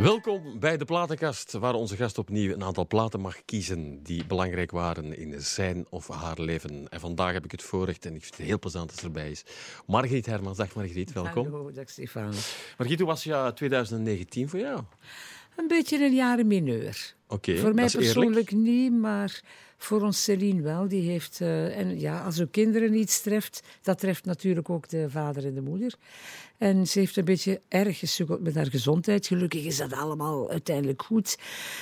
Welkom bij de platenkast, waar onze gast opnieuw een aantal platen mag kiezen die belangrijk waren in zijn of haar leven. En vandaag heb ik het voorrecht en ik vind het heel plezant dat ze erbij is. Margriet Hermans, dag Margriet, welkom. Hallo, dag Stefan. Margriet, hoe was ja 2019 voor jou? Een beetje een jaren mineur. Oké, voor mij persoonlijk eerlijk. niet, maar voor ons Celine wel. Die heeft, eh, en ja, als ook kinderen iets treft, dat treft natuurlijk ook de vader en de moeder. En ze heeft een beetje erg gesukkeld met haar gezondheid. Gelukkig is dat allemaal uiteindelijk goed.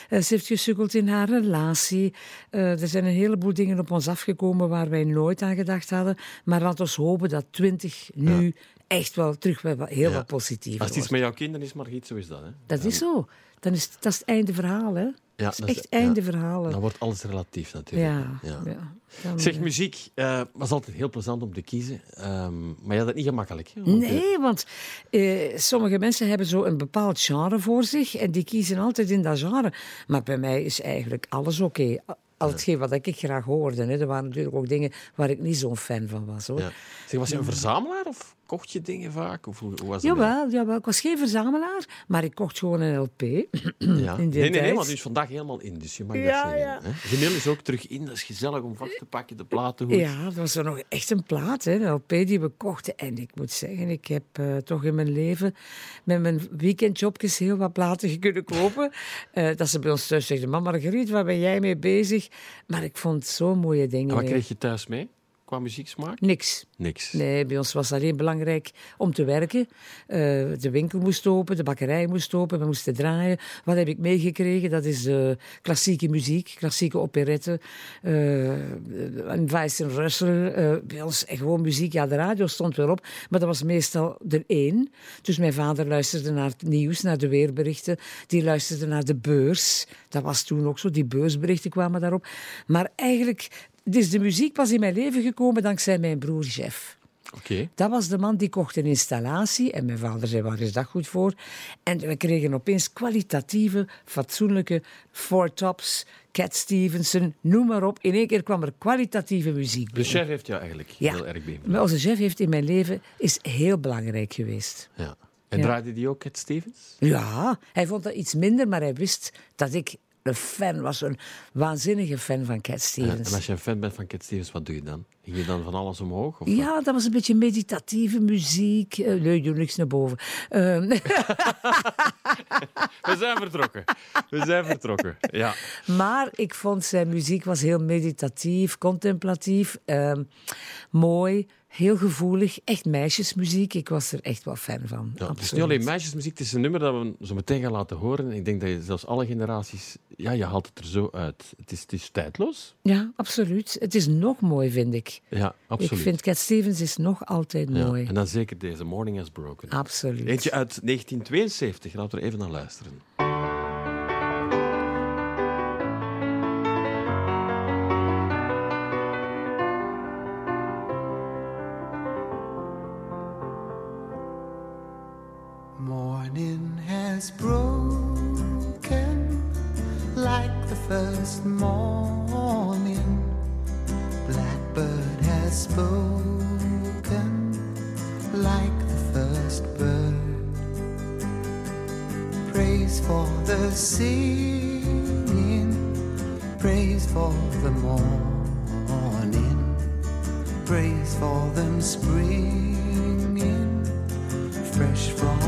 Eh, ze heeft gesukkeld in haar relatie. Eh, er zijn een heleboel dingen op ons afgekomen waar wij nooit aan gedacht hadden. Maar laten we hopen dat 20 nu echt wel terug heel Ja. wat positiever Als het iets met jouw kinderen is, Margriet, zo is dat. Hè? Dat is zo. Dan is, dat is het einde verhaal, hè? Ja, dat is dat is- echt einde ja. verhalen. Dan wordt alles relatief natuurlijk. ja, Ja. ja. Dan, Zeg, eh, muziek eh, was altijd heel plezant om te kiezen, ehm, maar je had het niet gemakkelijk. Hè? Want, Nee, want eh, sommige mensen hebben zo een bepaald genre voor zich en die kiezen altijd in dat genre. Maar bij mij is eigenlijk alles oké. Al hetgeen wat ik graag hoorde. Hè. Er waren natuurlijk ook dingen waar ik niet zo'n fan van was. Hoor. ja. Zeg, was je een verzamelaar of kocht je dingen vaak? Of hoe, was dat? Jawel, jawel, ik was geen verzamelaar, maar ik kocht gewoon een LP. Ja. die nee, nee, nee, want u is vandaag helemaal in, dus je mag Ja, dat zeggen. ja. Vinyl is ook terug in, dat is gezellig om vast te pakken, de platen goed. Ja, dat was er nog echt een plaat, hè, een LP die we kochten. En ik moet zeggen, ik heb eh, toch in mijn leven met mijn weekendjobjes heel wat platen kunnen kopen. Eh, dat ze bij ons thuis zeggen, mama Margriet, waar ben jij mee bezig? Maar ik vond zo'n mooie dingen. En wat kreeg je thuis mee qua muzieksmaak? Niks. Niks. Nee, bij ons was alleen belangrijk om te werken. Eh, de winkel moest open, de bakkerij moest open, we moesten draaien. Wat heb ik meegekregen? Dat is eh, klassieke muziek, klassieke operetten. eh en Vice en Russell. eh, bij ons echt gewoon muziek. Ja, de radio stond wel op, maar dat was meestal er één. Dus mijn vader luisterde naar het nieuws, naar de weerberichten. Die luisterde naar de beurs. Dat was toen ook zo, die beursberichten kwamen daarop. Maar eigenlijk is de muziek pas in mijn leven gekomen dankzij mijn broer Jeff. Oké. Dat was de man die kocht een installatie. En mijn vader zei, waar is dat goed voor? En we kregen opeens kwalitatieve, fatsoenlijke Four Tops, Cat Stevenson, noem maar op. In één keer kwam er kwalitatieve muziek De chef heeft jou eigenlijk Ja. heel erg beïnvloed. Maar onze chef heeft in mijn leven is heel belangrijk geweest. Ja. En Ja. draaide die ook Cat Stevens? Ja, hij vond dat iets minder, maar hij wist dat ik een fan was. Een waanzinnige fan van Cat Ja. Stevens. En als je een fan bent van Cat Stevens, wat doe je dan? Ging je dan van alles omhoog? Of Ja, dat was een beetje meditatieve muziek. Eh, nee, ik doe niks naar boven. Ehm, We zijn vertrokken. We zijn vertrokken. Ja. Maar ik vond zijn muziek was heel meditatief, contemplatief, ehm, mooi, heel gevoelig. Echt meisjesmuziek. Ik was er echt wel fan van. Ja, het is niet alleen meisjesmuziek, het is een nummer dat we zo meteen gaan laten horen. Ik denk dat je zelfs alle generaties, ja, je haalt het er zo uit. Het is, het is tijdloos. Ja, absoluut. Het is nog mooi, vind ik. Ja, absoluut. Ik vind Cat Stevens is nog altijd ja. mooi. En dan zeker deze, Morning Has Broken. Absoluut. Eentje uit 1972, laten we er even naar luisteren. Spoken like the first bird. Praise for the singing, praise for the morning, praise for them springing fresh from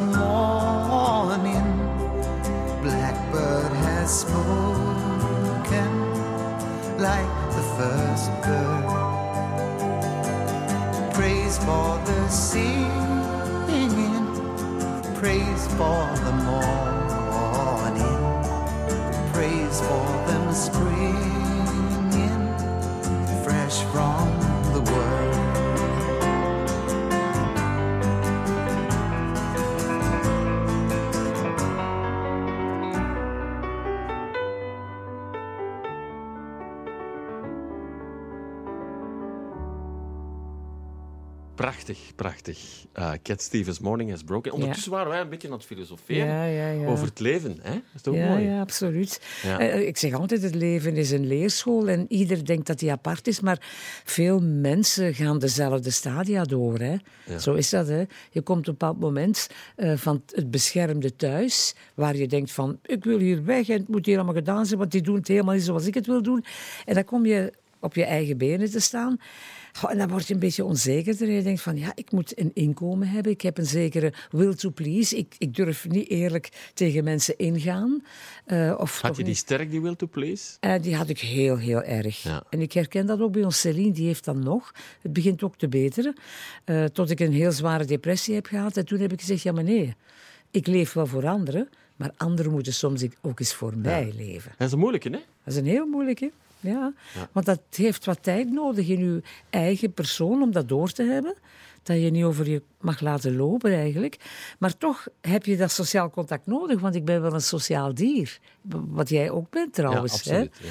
morning. Blackbird has spoken like the first bird. Praise for the singing, praise for the morning, praise for them springing Prachtig, prachtig. Uh, Cat Stevens' Morning has broken. Ondertussen waren wij een beetje aan het filosoferen Ja, ja, ja. over het leven. Hè? Dat is toch ja, mooi? ja, absoluut. Ja. Eh, ik zeg altijd, het leven is een leerschool en ieder denkt dat hij apart is, maar veel mensen gaan dezelfde stadia door. Hè. Zo is dat. Hè. Je komt op een bepaald moment eh, van het beschermde thuis, waar je denkt van, ik wil hier weg en het moet hier allemaal gedaan zijn, want die doen het helemaal niet zoals ik het wil doen. En dan kom je op je eigen benen te staan. Goh, En dan word je een beetje onzekerder. Je denkt van, ja, ik moet een inkomen hebben. Ik heb een zekere will to please. Ik, ik durf niet eerlijk tegen mensen ingaan. Eh, of Had je die sterk, die will to please? Eh, die had ik heel, heel erg. Ja. En ik herken dat ook bij ons. Celine, die heeft dat nog. Het begint ook te beteren. Eh, tot ik een heel zware depressie heb gehad. En toen heb ik gezegd, ja maar nee. Ik leef wel voor anderen. Maar anderen moeten soms ook eens voor mij leven. Dat is een moeilijke, hè? Dat is een heel moeilijke. Ja. Want dat heeft wat tijd nodig in je eigen persoon om dat door te hebben. Dat je niet over je mag laten lopen eigenlijk. Maar toch heb je dat sociaal contact nodig, want ik ben wel een sociaal dier. Wat jij ook bent trouwens. ja, absoluut. hè?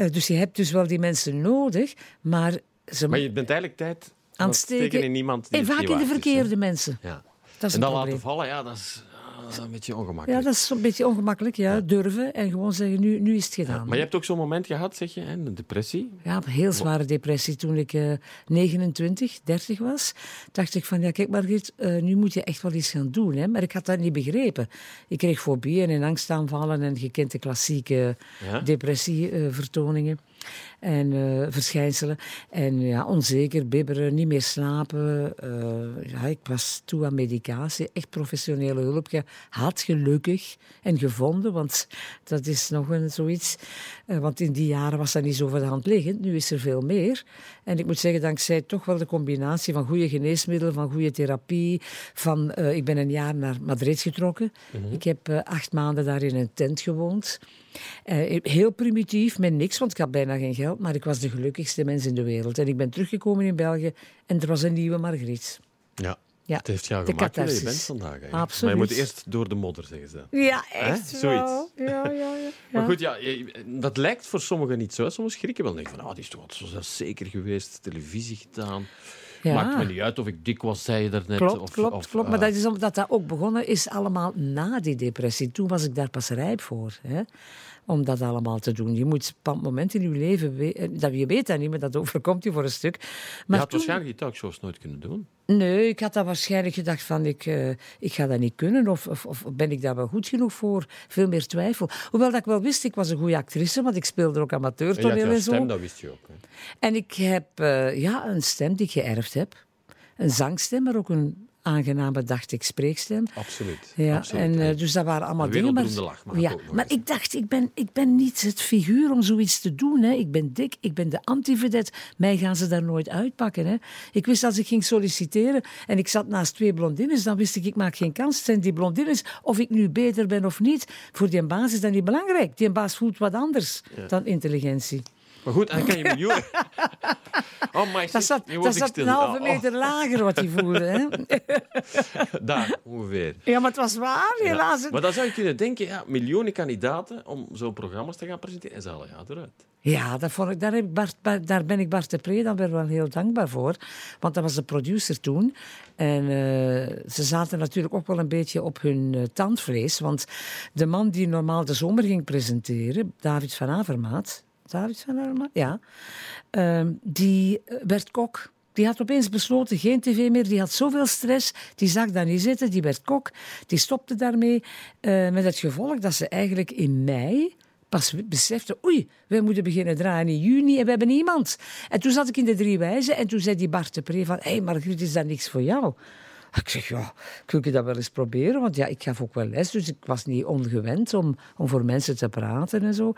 Ja. Eh, dus je hebt dus wel die mensen nodig, maar ze Maar je bent eigenlijk tijd aan het steken in iemand die en vaak in de is, verkeerde mensen. Ja. Dat is en dan laten vallen, ja, dat is, ah, dat is een beetje Ja, ongemakkelijk. dat is een beetje ongemakkelijk. Ja. Durven en gewoon zeggen, nu, nu is het gedaan. Maar je hebt ook zo'n moment gehad, zeg je, hè, een depressie. Ja, een heel zware depressie. Toen ik eh 29, 30 was, dacht ik van, ja kijk Margriet, eh, nu moet je echt wel iets gaan doen. Hè? Maar ik had dat niet begrepen. Ik kreeg fobieën en angstaanvallen en je kent de klassieke Ja. depressievertoningen en eh, verschijnselen. En ja, onzeker, bibberen, niet meer slapen. Eh, ja, ik was toe aan medicatie, echt professionele hulp gehad, gelukkig en gevonden, want dat is nog een, zoiets. Eh, want in die jaren was dat niet zo voor de hand liggend. Nu is er veel meer. En ik moet zeggen, dankzij toch wel de combinatie van goede geneesmiddelen, van goede therapie, van... ik ben een jaar naar Madrid getrokken. Ik heb acht maanden daar in een tent gewoond. Eh, heel primitief, met niks, want ik had bijna geen geld, maar ik was de gelukkigste mens in de wereld. En ik ben teruggekomen in België en er was een nieuwe Margriet. Ja. Ja, Het heeft jou de gemaakt wie je bent vandaag. Hè? Absoluut. Maar je moet eerst door de modder, zeggen ze. Ja, echt echt Zoiets. wel. Ja, ja, ja. Maar goed, ja, dat lijkt voor sommigen niet zo. Soms schrikken wel. Denken van, ah, die is toch altijd zo zelfzeker geweest, televisie gedaan. Ja. Maakt me niet uit of ik dik was, zei je daarnet. Klopt, of, klopt, of, klopt. eh, Maar dat is omdat dat ook begonnen is allemaal na die depressie. Toen was ik daar pas rijp voor. Hè? Om dat allemaal te doen. Je moet op een moment in je leven... we- eh, Dat, je weet dat niet, maar dat overkomt je voor een stuk. je Maar had toen- waarschijnlijk die talkshows nooit kunnen doen. Nee, ik had dat waarschijnlijk gedacht van ik, eh, ik ga dat niet kunnen of, of, of ben ik daar wel goed genoeg voor? Veel meer twijfel. Hoewel dat ik wel wist, ik was een goede actrice, want ik speelde ook En je amateurtoneel jouw en zo. stem, dat wist je ook. Hè. En ik heb eh, ja, een stem die ik geërfd heb. Een zangstem, maar ook een aangename, dacht ik, spreekstem. Absoluut. Ja, absoluut. en eh, dus dat waren allemaal dingen. Maar, lach ja, maar ik dacht, ik ben, ik ben niet het figuur om zoiets te doen. Hè. Ik ben dik, ik ben de antivedet. Mij gaan ze daar nooit uitpakken. Hè. Ik wist als ik ging solliciteren en ik zat naast twee blondines, dan wist ik, ik maak geen kans. Het zijn die blondines, of ik nu beter ben of niet. Voor die baas is dat niet belangrijk. Die baas voelt wat anders dan intelligentie. Maar goed, en dan kan je miljoenen, Oh, maar Dat zat, dat zat een halve meter lager wat hij voelde. Hè? Daar, ongeveer. Ja, maar het was waar, Ja. helaas. Maar dan zou je kunnen denken, ja, miljoenen kandidaten om zo'n programma's te gaan presenteren. En ze halen ja eruit. Ja, dat vond ik, daar, heb Bart, daar ben ik Bart de Pre dan weer wel heel dankbaar voor. Want dat was de producer toen. En eh, ze zaten natuurlijk ook wel een beetje op hun eh, tandvlees. Want de man die normaal de zomer ging presenteren, David van Avermaat... Ja. Ehm, die eh, werd kok. Die had opeens besloten geen tv meer. Die had zoveel stress. Die zag dat niet zitten. Die werd kok. Die stopte daarmee. eh, met het gevolg dat ze eigenlijk in mei pas besefte, oei, wij moeten beginnen draaien in juni en we hebben niemand. En toen zat ik in de drie wijzen en toen zei die Bart de Pre van, hé hey Margriet, is dat niks voor jou? Ik zeg, ja, kun je dat wel eens proberen? Want ja, ik gaf ook wel les, dus ik was niet ongewend om, om voor mensen te praten en zo.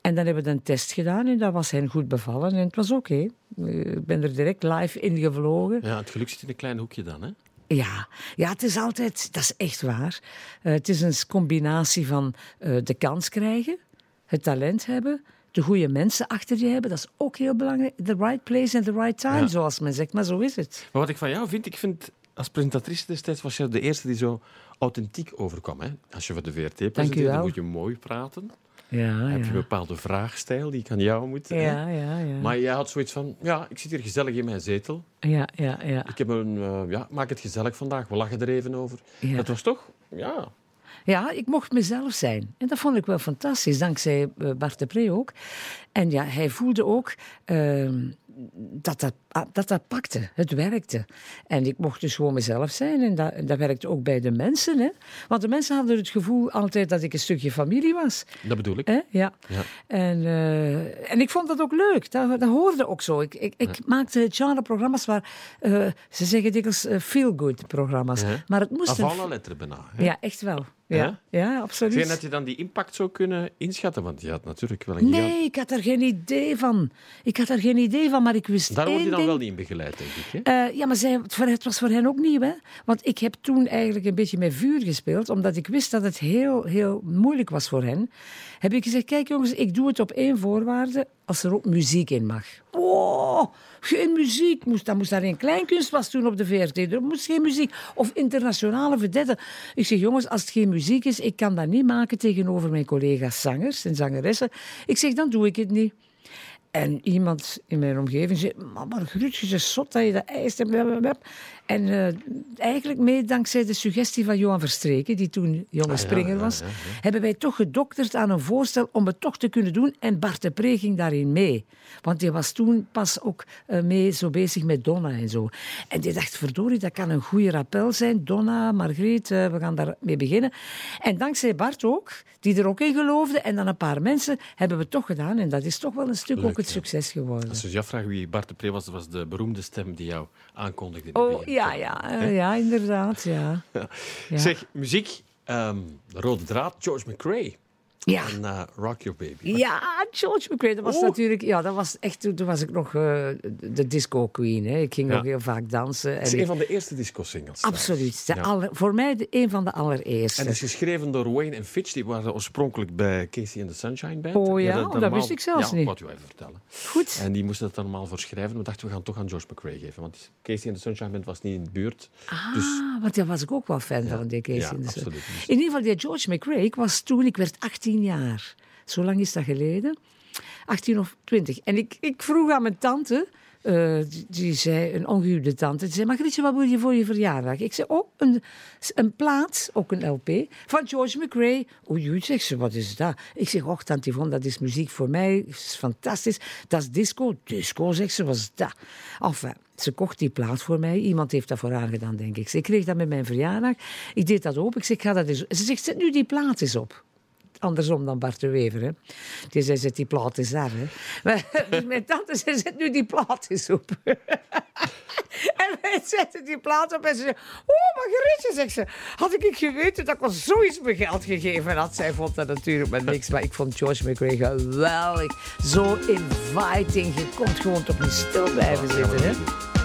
En dan hebben we een test gedaan en dat was hen goed bevallen en het was oké. Ik ben er direct live in gevlogen. Ja, het geluk zit in een klein hoekje dan, hè? Ja, ja, het is altijd, dat is echt waar. Eh, het is een combinatie van eh, de kans krijgen, het talent hebben, de goede mensen achter je hebben. Dat is ook heel belangrijk. The right place and the right time, Ja. zoals men zegt. Maar zo is het. Maar wat ik van jou vind, ik vind als presentatrice destijds was je de eerste die zo authentiek overkwam. Hè? Als je voor de VRT presenteert, dan moet je mooi praten. Ja, heb je een bepaalde vraagstijl die ik aan jou moet. Ja, ja, ja. Maar jij had zoiets van, ja, ik zit hier gezellig in mijn zetel. Ja, ja, ja. Ik heb een, eh, ja, maak het gezellig vandaag. We lachen er even over. Ja. Het was toch, ja, Ja, ik mocht mezelf zijn. En dat vond ik wel fantastisch, dankzij eh, Bart de Pre ook. En ja, hij voelde ook ehm, dat, dat, dat dat pakte. Het werkte. En ik mocht dus gewoon mezelf zijn. En dat, dat werkte ook bij de mensen. Hè? Want de mensen hadden het gevoel altijd dat ik een stukje familie was. dat bedoel ik. Hè? Ja. Ja. En, eh, en ik vond dat ook leuk. Dat, dat hoorde ook zo. Ik, ik, ik maakte genreprogramma's waar, eh, ze zeggen dikwijls eh, feel-good programma's. Ja. Maar het moest la lettre bijna. Hè? ja, echt wel. Ja, ja absoluut. Dat je dan die impact zou kunnen inschatten? Want je had natuurlijk wel een Nee, ik had er geen idee van. Ik had er geen idee van, maar ik wist Daar één ding. Wel niet in begeleid, denk ik. Hè? Eh, ja, maar zij, het was voor hen ook nieuw, hè? Want ik heb toen eigenlijk een beetje met vuur gespeeld, omdat ik wist dat het heel, heel moeilijk was voor hen. Heb ik gezegd, kijk jongens, ik doe het op één voorwaarde, als er ook muziek in mag. Oh, geen muziek. Dan moest daar een kleinkunst was toen op de VRT. Er moest geen muziek. Of internationale vedetten. Ik zeg, jongens, als het geen muziek is, ik kan dat niet maken tegenover mijn collega's zangers en zangeressen. Ik zeg, dan doe ik het niet. En iemand in mijn omgeving zei, maar Margriet, is zot dat je dat eist. En, blablabla." En eh, eigenlijk mee dankzij de suggestie van Johan Verstreken, die toen jonge Ah, springer ja, was, ja, ja. hebben wij toch gedokterd aan een voorstel om het toch te kunnen doen. En Bart de Pre ging daarin mee. Want die was toen pas ook eh, mee zo bezig met Donna en zo. En die dacht, verdorie, dat kan een goede rappel zijn. Donna, Margriet, eh, we gaan daarmee beginnen. En dankzij Bart ook, die er ook in geloofde, en dan een paar mensen, hebben we het toch gedaan. En dat is toch wel een stuk Leuk, ook het succes geworden. Als je je afvraagt wie Bart de Pre was, dat was de beroemde stem die jou aankondigde. in de Oh. Ja, ja, eh, ja, inderdaad, ja. Ja. Ja. Zeg, muziek, ehm, de rode draad, George McRae Ja. en eh, Rock Your Baby. Ja, George McRae, dat was Oh. natuurlijk... Ja, dat was echt... Toen toen was ik nog eh, de disco queen, hè. Ik ging Ja. nog heel vaak dansen. Het is En een ik- van de eerste disco-singles. absoluut. De Ja. aller- voor mij de, een van de allereerste. En het is geschreven door Wayne en Fitch. Die waren oorspronkelijk bij Casey and the Sunshine Band. Oh ja? dat normaal- wist ik zelfs ja, niet. wat je even vertellen. Goed. En die moesten het dan normaal voor schrijven. We dachten, we gaan toch aan George McRae geven. Want Casey and the Sunshine Band was niet in de buurt. Ah, Dus want daar was ik ook wel fan van, die Casey in de absoluut. Sun. Dus- In ieder geval, die George McRae, ik was toen... Ik werd 18 jaar. Zo lang is dat geleden. 18 of 20. En ik, ik vroeg aan mijn tante... eh, die, zei, een ongehuwde tante, die zei, Margrietje, wat wil je voor je verjaardag? Ik zei, oh, een, een plaat, ook een LP, van George McRae. Oei, oei, zegt ze, wat is dat? Ik zeg, och, tante Yvonne, dat is muziek voor mij, dat is fantastisch. Dat is disco. Disco, zegt ze, wat is dat? Enfin, ze kocht die plaat voor mij. Iemand heeft dat voor haar gedaan, denk ik. Ze kreeg dat met mijn verjaardag. Ik deed dat op. Ik zeg, ga dat eens... Ze zegt, zet nu die plaat eens op. Andersom dan Bart de Wever. Hè. Die zet die plaat eens daar. Hè. Maar, mijn tante zei, zet nu die plaat eens op. en wij zetten die plaat op en ze zei, oh Margrietje, zegt ze. Had ik geweten dat ik wel zoiets mijn geld gegeven had. Zij vond dat natuurlijk maar niks. Maar ik vond George McRae geweldig. Zo inviting. Je kon gewoon toch niet stil blijven zitten. Hè.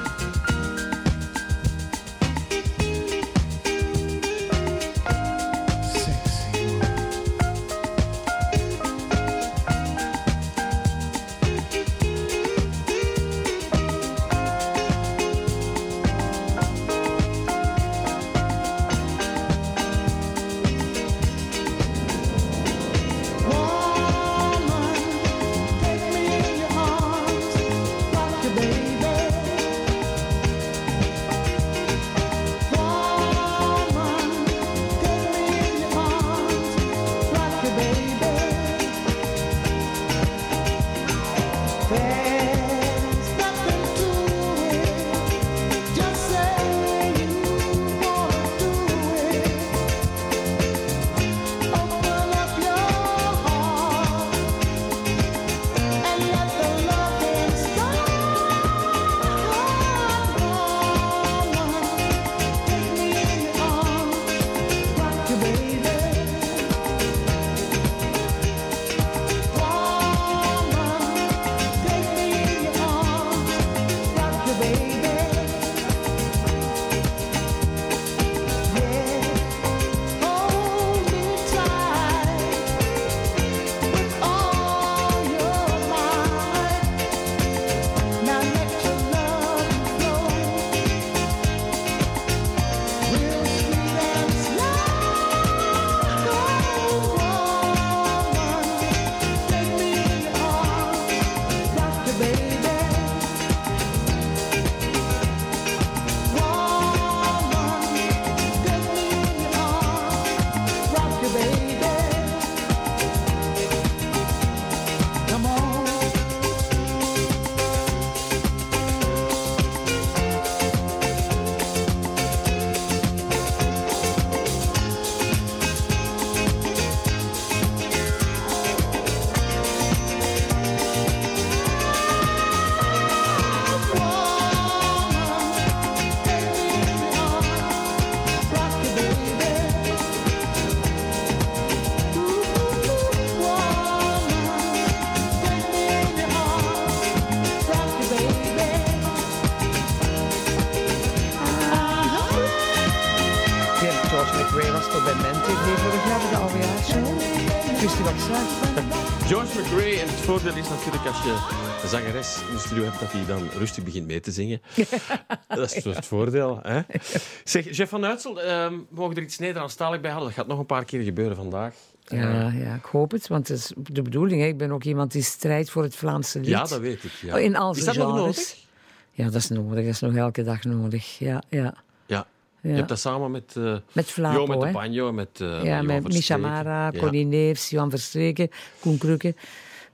Natuurlijk als je een zangeres in de studio hebt, dat hij dan rustig begint mee te zingen. dat is het voordeel. Hè? Zeg, Jeff van Uitsel, ehm, we mogen er iets Nederlandstalig bij halen. Dat gaat nog een paar keer gebeuren vandaag. Ja, ja, ik hoop het, want het is de bedoeling. Hè. Ik ben ook iemand die strijdt voor het Vlaamse lied. Ja, dat weet ik. Ja. Oh, In al is dat nog nodig? Ja, dat is nodig. Dat is nog elke dag nodig. Ja, ja. Ja. Je hebt dat samen met... eh Met Jo, met de banjo, met... eh ja, Johan met Misha Versteken. Mara, Ja. Connie Neefs, Johan Verstreken, Koen Krukke.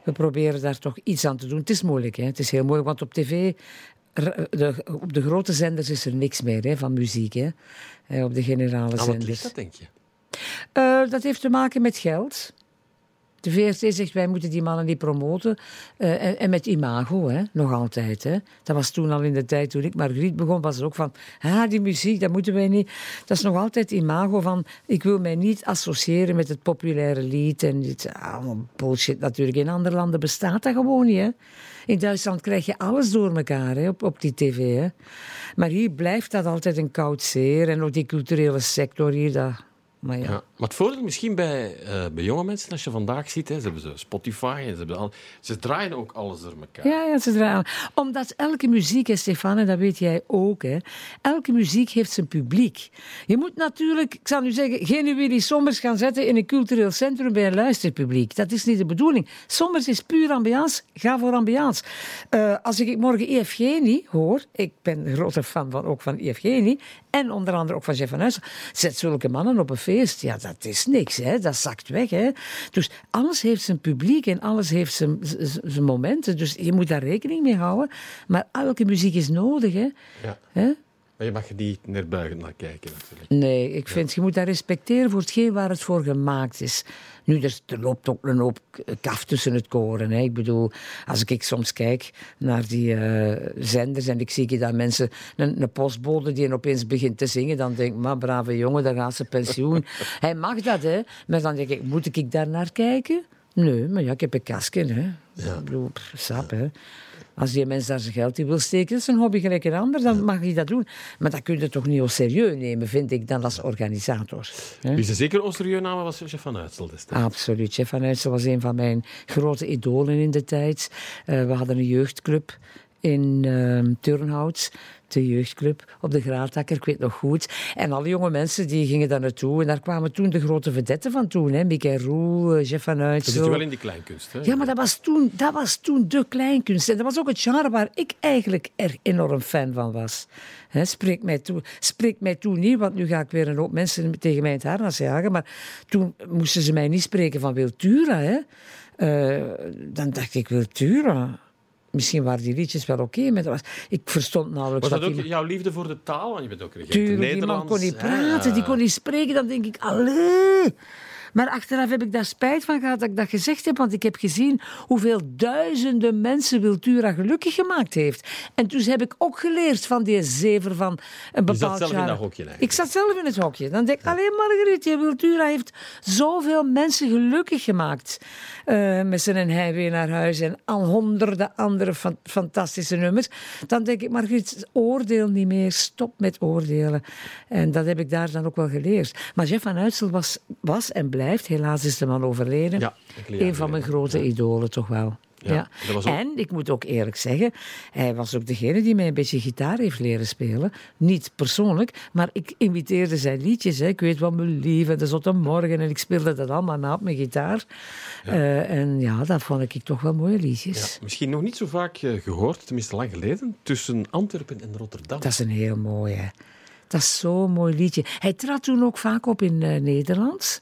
We proberen daar toch iets aan te doen. Het is moeilijk, hè. Het is heel moeilijk, want op tv... r- De, op de grote zenders is er niks meer hè, van muziek. Hè. Eh, Op de generale Aan wat zenders. ligt dat, denk je? Eh, dat heeft te maken met geld. De VRT zegt, wij moeten die mannen niet promoten. Eh, en, met imago, hè, nog altijd. Hè. Dat was toen al in de tijd, toen ik Margriet begon, was er ook van... Ah, die muziek, dat moeten wij niet. Dat is nog altijd imago van... Ik wil mij niet associëren met het populaire lied. En dit, allemaal bullshit natuurlijk. In andere landen bestaat dat gewoon niet, hè. In Duitsland krijg je alles door elkaar op, op die tv. Hè. Maar hier blijft dat altijd een koud zeer. En ook die culturele sector hier, dat... Maar. Ja. Maar het voordeel misschien bij, eh, bij jonge mensen, als je vandaag ziet, hè, ze hebben zo Spotify en ze, hebben al, ze draaien ook alles door elkaar. Ja, ja, ze draaien. Omdat elke muziek, hè, Stefan, dat weet jij ook, hè, elke muziek heeft zijn publiek. Je moet natuurlijk, ik zal nu zeggen, geen Willy Sommers gaan zetten in een cultureel centrum bij een luisterpubliek. Dat is niet de bedoeling. Sommers is puur ambiance. Ga voor ambiance. Eh, als ik morgen EFG hoor, ik ben een grote fan van, ook van EFG en onder andere ook van Jeff van Huijsen, zet zulke mannen op een feest. Ja, dat is niks, hè. dat zakt weg. Hè. Dus alles heeft zijn publiek en alles heeft zijn, zijn momenten. Dus je moet daar rekening mee houden. Maar elke muziek is nodig. Hè. Ja. Hè? Maar je mag er niet neerbuigend naar kijken, natuurlijk. Nee, ik vind, je moet dat respecteren voor hetgeen waar het voor gemaakt is. Nu, er, loopt ook een hoop kaf tussen het koren. Hè. Ik bedoel, als ik soms kijk naar die eh, zenders en ik zie dat mensen, een, een postbode die opeens begint te zingen, dan denk ik, maar brave jongen, dan gaat ze pensioen. Hij mag dat, hè. Maar dan denk ik, moet ik daar naar kijken? Nee, maar ja, ik heb een kasken, hè. Ik bedoel, pff, sap, hè. Als die mens daar zijn geld in wil steken, dat is een hobby gelijk een ander, dan mag hij dat doen. Maar dat kun je toch niet als serieus nemen, vind ik, dan als organisator. hè. Wie ze zeker onze naam was Jeff van Uitsel destijds. Absoluut. Jeff van Uitsel was een van mijn grote idolen in de tijd. Eh, we hadden een jeugdclub in ehm Turnhout. De jeugdclub op de Graatakker, ik weet nog goed. En alle jonge mensen die gingen daar naartoe. En daar kwamen toen de grote vedetten van toen. Hè. Mickey Roel, eh, Jeff van Dat Uitsel. zit je wel in die kleinkunst, hè? Ja, maar dat was, toen, dat was toen de kleinkunst. En dat was ook het genre waar ik eigenlijk erg enorm fan van was. Hè, spreek, mij toe, spreek mij toe niet, want nu ga ik weer een hoop mensen tegen mij in het harnas jagen. Maar toen moesten ze mij niet spreken van Wiltura. Hè. Eh, dan dacht ik, Wiltura? Misschien waren die liedjes wel oké, maar dat was, ik verstond nauwelijks Was wat dat ook die... jouw liefde voor de taal? Want je bent ook regent Tuurlijk, die man kon niet praten, die kon niet spreken. Dan denk ik, allee. Maar achteraf heb ik daar spijt van gehad dat ik dat gezegd heb, want ik heb gezien hoeveel duizenden mensen Wiltura gelukkig gemaakt heeft. En dus heb ik ook geleerd van die zever van een Je bepaald zat zelf in jaar. dat hokje eigenlijk. Ik zat zelf in het hokje. Dan denk ik, alleen Margriet, die Wiltura heeft zoveel mensen gelukkig gemaakt. eh, met zijn heimwee naar huis en al honderden andere fan- fantastische nummers. Dan denk ik, Margriet, oordeel niet meer. Stop met oordelen. En dat heb ik daar dan ook wel geleerd. Maar Jeff van Uitsel was, was en blijft, helaas is de man overleden, Ja, een van mijn grote idolen toch wel. Ja, ook- En ik moet ook eerlijk zeggen, hij was ook degene die mij een beetje gitaar heeft leren spelen. Niet persoonlijk, maar ik imiteerde zijn liedjes. Hè. Ik weet wat me lief en de zotte morgen en ik speelde dat allemaal na op mijn gitaar. Eh, en ja, dat vond ik toch wel mooie liedjes. Ja, misschien nog niet zo vaak eh, gehoord, tenminste lang geleden, tussen Antwerpen en Rotterdam. Dat is een heel mooie. Dat is zo'n mooi liedje. Hij trad toen ook vaak op in eh, Nederland.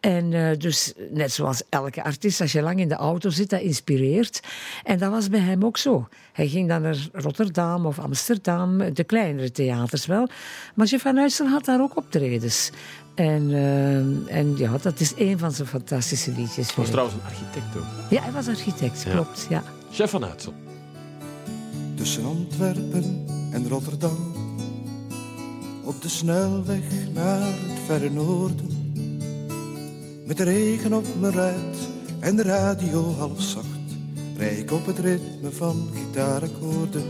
En eh, dus, net zoals elke artiest, als je lang in de auto zit, dat inspireert. En dat was bij hem ook zo. Hij ging dan naar Rotterdam of Amsterdam, de kleinere theaters wel. Maar Jeff van Uitsel had daar ook optredens. En, eh, en ja, dat is een van zijn fantastische liedjes. was vind ik. trouwens een architect ook. Ja, hij was architect, Ja. klopt. Ja. Chef van Uitsel. Tussen Antwerpen en Rotterdam. Op de snelweg naar het verre noorden. Met de regen op mijn ruit en de radio half zacht. Rij ik op het ritme van gitaarakkoorden.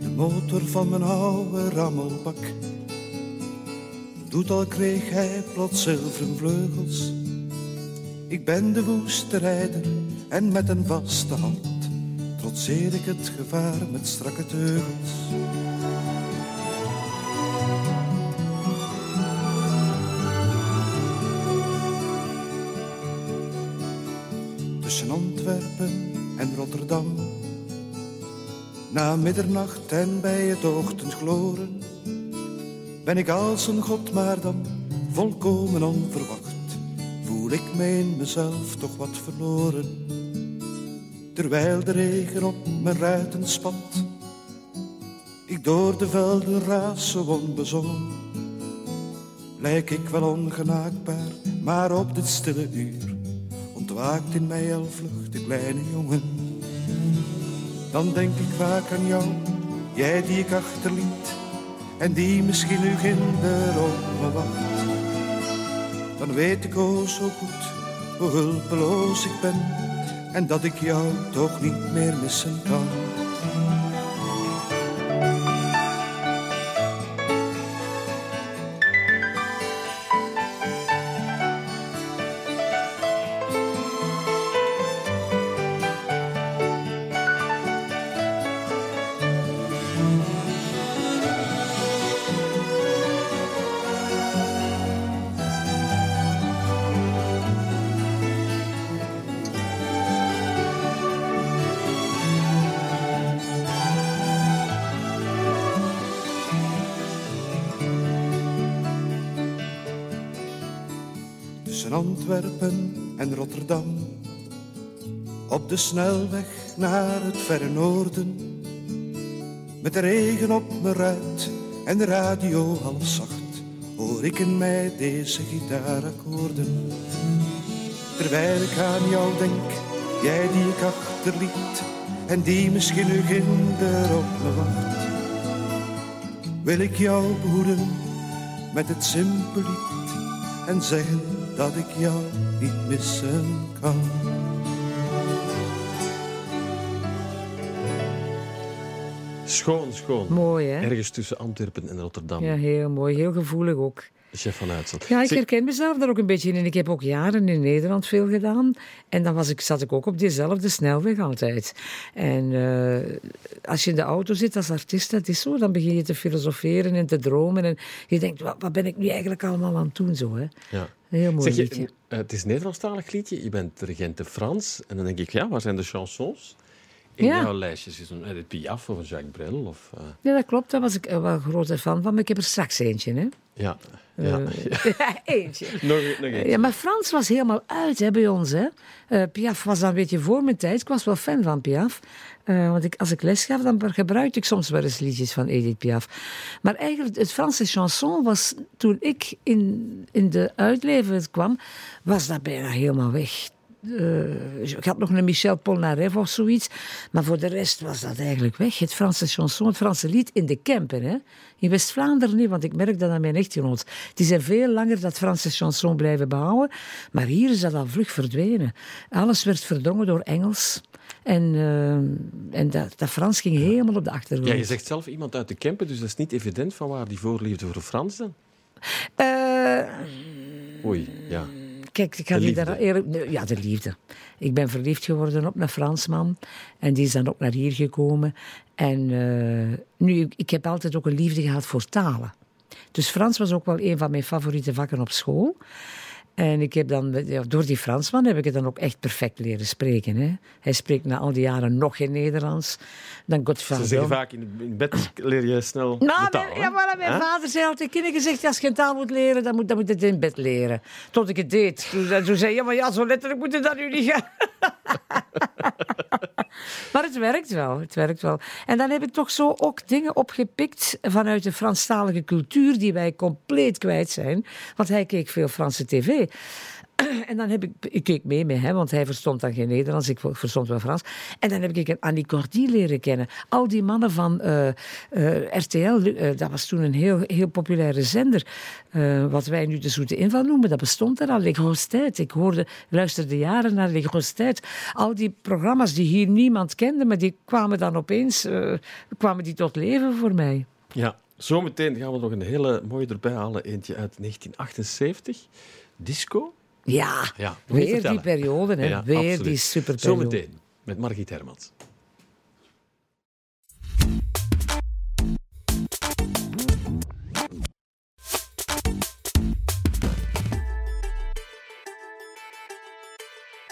De motor van mijn oude rammelbak. Doet al kreeg hij plots zilveren vleugels. Ik ben de woeste rijder en met een vaste hand trotseer ik het gevaar met strakke teugels. Tussen Antwerpen en Rotterdam, na middernacht en bij het ochtendgloren, ben ik als een god, maar dan volkomen onverwacht voel ik me in mezelf toch wat verloren. Terwijl de regen op mijn ruiten spat, ik door de velden raas zo onbezonnen. Lijk ik wel ongenaakbaar, maar op dit stille uur ontwaakt in mij al vlug de kleine jongen. Dan denk ik vaak aan jou, jij die ik achterliet en die misschien nu ginder op me wacht dan weet ik oh zo goed hoe hulpeloos ik ben en dat ik jou toch niet meer missen kan. Op de snelweg naar het verre noorden. Met de regen op mijn ruit en de radio half zacht, hoor ik in mij deze gitaarakkoorden. Terwijl ik aan jou denk, jij die ik achterliet en die misschien nu ginder op me wacht. Wil ik jou behoeden met het simpele lied en zeggen dat ik jou niet missen kan. Schoon, schoon. Mooi, hè? Ergens tussen Antwerpen en Rotterdam. Ja, heel mooi. Heel gevoelig ook. Chef van. Ja, ik herken mezelf daar ook een beetje in. Ik heb ook jaren in Nederland veel gedaan. En dan was ik, zat ik ook op diezelfde snelweg altijd. En eh, als je in de auto zit als artiest, dat is zo. Dan begin je te filosoferen en te dromen. En je denkt, wat, wat ben ik nu eigenlijk allemaal aan het doen? Zo, hè? ja. Heel mooi Zeg je, eh, het is een Nederlandstalig liedje, je bent regente Frans. En dan denk ik, ja, waar zijn de chansons? In Ja. jouw lijstjes is een Edith Piaf of een Jacques Brel. Of, eh, Ja, dat klopt. Daar was ik eh, wel een grote fan van. Maar ik heb er straks eentje, hè. ja. Ja. eentje. nog, nog eens. Ja, maar Frans was helemaal uit hè, bij ons. Hè. Eh, Piaf was dan een beetje voor mijn tijd. Ik was wel fan van Piaf. Eh, want ik, als ik les gaf, dan gebruikte ik soms wel eens liedjes van Edith Piaf. Maar eigenlijk, het Franse chanson was, toen ik in, in de uitleven kwam, was dat bijna helemaal weg. Eh, ik had nog een Michel Polnareff of zoiets. Maar voor de rest was dat eigenlijk weg. Het Franse chanson, het Franse lied in de Kempen. Hè? In West-Vlaanderen niet, want ik merk dat aan mijn echtgenoot. Die zijn veel langer dat Franse chanson blijven behouden. Maar hier is dat al vlug verdwenen. Alles werd verdrongen door Engels. En, eh, en dat, dat Frans ging helemaal op de achtergrond. Ja, je zegt zelf iemand uit de Kempen, dus dat is niet evident van waar die voorliefde voor Frans dan. Eh, Oei, ja. Kijk, ik ga daar eerlijk... Ja, de liefde. Ik ben verliefd geworden op een Fransman. En die is dan ook naar hier gekomen. En eh, nu, ik heb altijd ook een liefde gehad voor talen. Dus Frans was ook wel een van mijn favoriete vakken op school. En ik heb dan, ja, door die Fransman heb ik het dan ook echt perfect leren spreken. Hè. Hij spreekt na al die jaren nog geen Nederlands. Dan Ze zeggen vaak in, in bed leer je snel Nou, de taal, mijn, ja, maar mijn Hè? vader zei altijd, kinderen gezegd, als je een taal moet leren, dan moet, dan moet je het in bed leren. Tot ik het deed. Toen, toen zei je, ja, maar ja, zo letterlijk moet je dat nu niet gaan. maar het werkt wel, het werkt wel. En dan heb ik toch zo ook dingen opgepikt vanuit de Franstalige cultuur die wij compleet kwijt zijn. Want hij keek veel Franse tv. En dan heb ik, ik keek mee met hem, want hij verstond dan geen Nederlands, ik verstond wel Frans. En dan heb ik een Annie Cordy leren kennen. Al die mannen van eh, eh, RTL, eh, dat was toen een heel, heel populaire zender. Wat wij nu de Zoete Inval noemen, dat bestond er al. Têtes. Ik hoorde, luisterde jaren naar Têtes. Al die programma's die hier niemand kende, maar die kwamen dan opeens kwamen die tot leven voor mij. Ja, zometeen gaan we nog een hele mooie erbij halen. Eentje uit 1978. Disco. Ja, weer die periode, hè. Ja, weer absoluut. die superperiode. Zometeen met Margriet Hermans.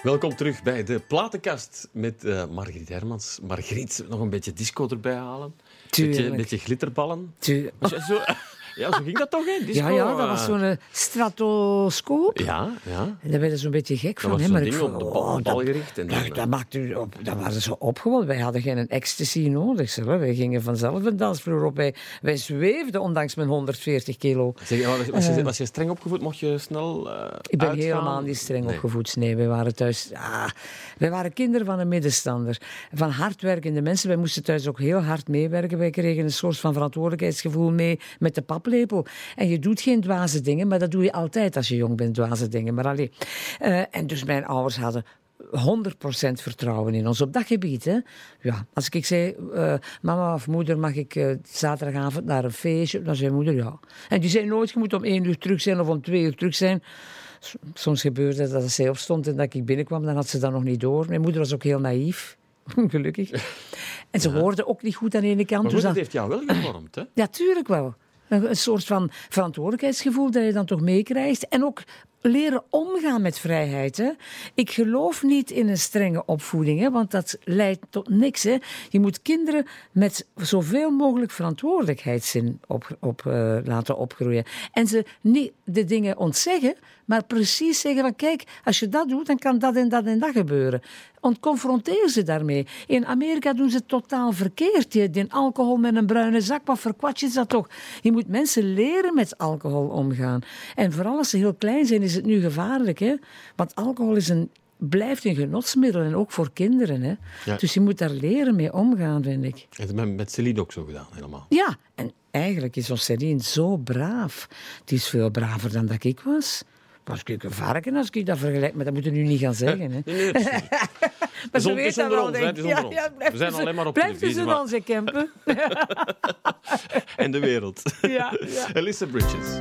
Welkom terug bij de platenkast met eh Margriet Hermans. Margriet, nog een beetje disco erbij halen. Tuurlijk. beetje glitterballen. Tu- Was je Zo, ja, zo ging dat toch, hè? Disco, Ja, ja, dat eh, was zo'n eh, stratoscoop. Ja, ja. En daar werden ze een beetje gek Dat van. was hè, maar ik vond, op de bal, oh, dat- bal gericht. En dan, dat, dat, maakte u op, dat waren ze opgewonden. Wij hadden geen ecstasy nodig. Zeg. Wij gingen vanzelf een dansvloer op. Wij, wij zweefden, ondanks mijn 140 kilo. Zeg, was, was, je, was je streng opgevoed? Mocht je snel eh Ik ben uitgaan? helemaal niet streng Nee. opgevoed. Nee, wij waren thuis... Ah, wij waren kinderen van een middenstander. Van hardwerkende mensen. Wij moesten thuis ook heel hard meewerken. Wij kregen een soort van verantwoordelijkheidsgevoel mee met de paplepel. En je doet geen dwaze dingen, maar dat doe je altijd als je jong bent, dwaze dingen. Maar alleen. Eh, en dus mijn ouders hadden 100% vertrouwen in ons op dat gebied. Hè? Ja, als ik zei, eh, mama of moeder, mag ik eh, zaterdagavond naar een feestje? Dan zei moeder ja. En die zei nooit, je moet om één uur terug zijn of om twee uur terug zijn. Soms gebeurde dat als zij opstond en dat ik binnenkwam, dan had ze dat nog niet door. Mijn moeder was ook heel naïef, gelukkig. En ze hoorde ook niet goed aan de ene kant. Maar dus goed, dat heeft jou wel gevormd, hè? ja, tuurlijk wel. Een, soort van verantwoordelijkheidsgevoel dat je dan toch meekrijgt. En ook leren omgaan met vrijheid. Hè. Ik geloof niet in een strenge opvoeding, hè, want dat leidt tot niks. Hè. Je moet kinderen met zoveel mogelijk verantwoordelijkheidszin op, op, eh, laten opgroeien. En ze niet de dingen ontzeggen, maar precies zeggen van kijk, als je dat doet, dan kan dat en dat en dat gebeuren. Ontconfronteer ze daarmee. In Amerika doen ze het totaal verkeerd. Je die alcohol met een bruine zak, wat voor is dat toch? Je moet mensen leren met alcohol omgaan. En vooral als ze heel klein zijn, is het nu gevaarlijk. Hè? Want alcohol is een, blijft een genotsmiddel en ook voor kinderen. Hè? Ja. Dus je moet daar leren mee omgaan, vind ik. Het met, met Celine ook zo gedaan, helemaal. Ja, en eigenlijk is ons Celine zo braaf. Die is veel braver dan dat ik was. Was ik een varken als ik dat vergelijk, maar dat moeten we nu niet gaan zeggen. Hè. Nee, nee. Maar ze het weet dat wel, denk het We zijn alleen maar op Blijf televisie, tussen maar- Kempen. En de wereld. ja, ja. Elissa Bridges.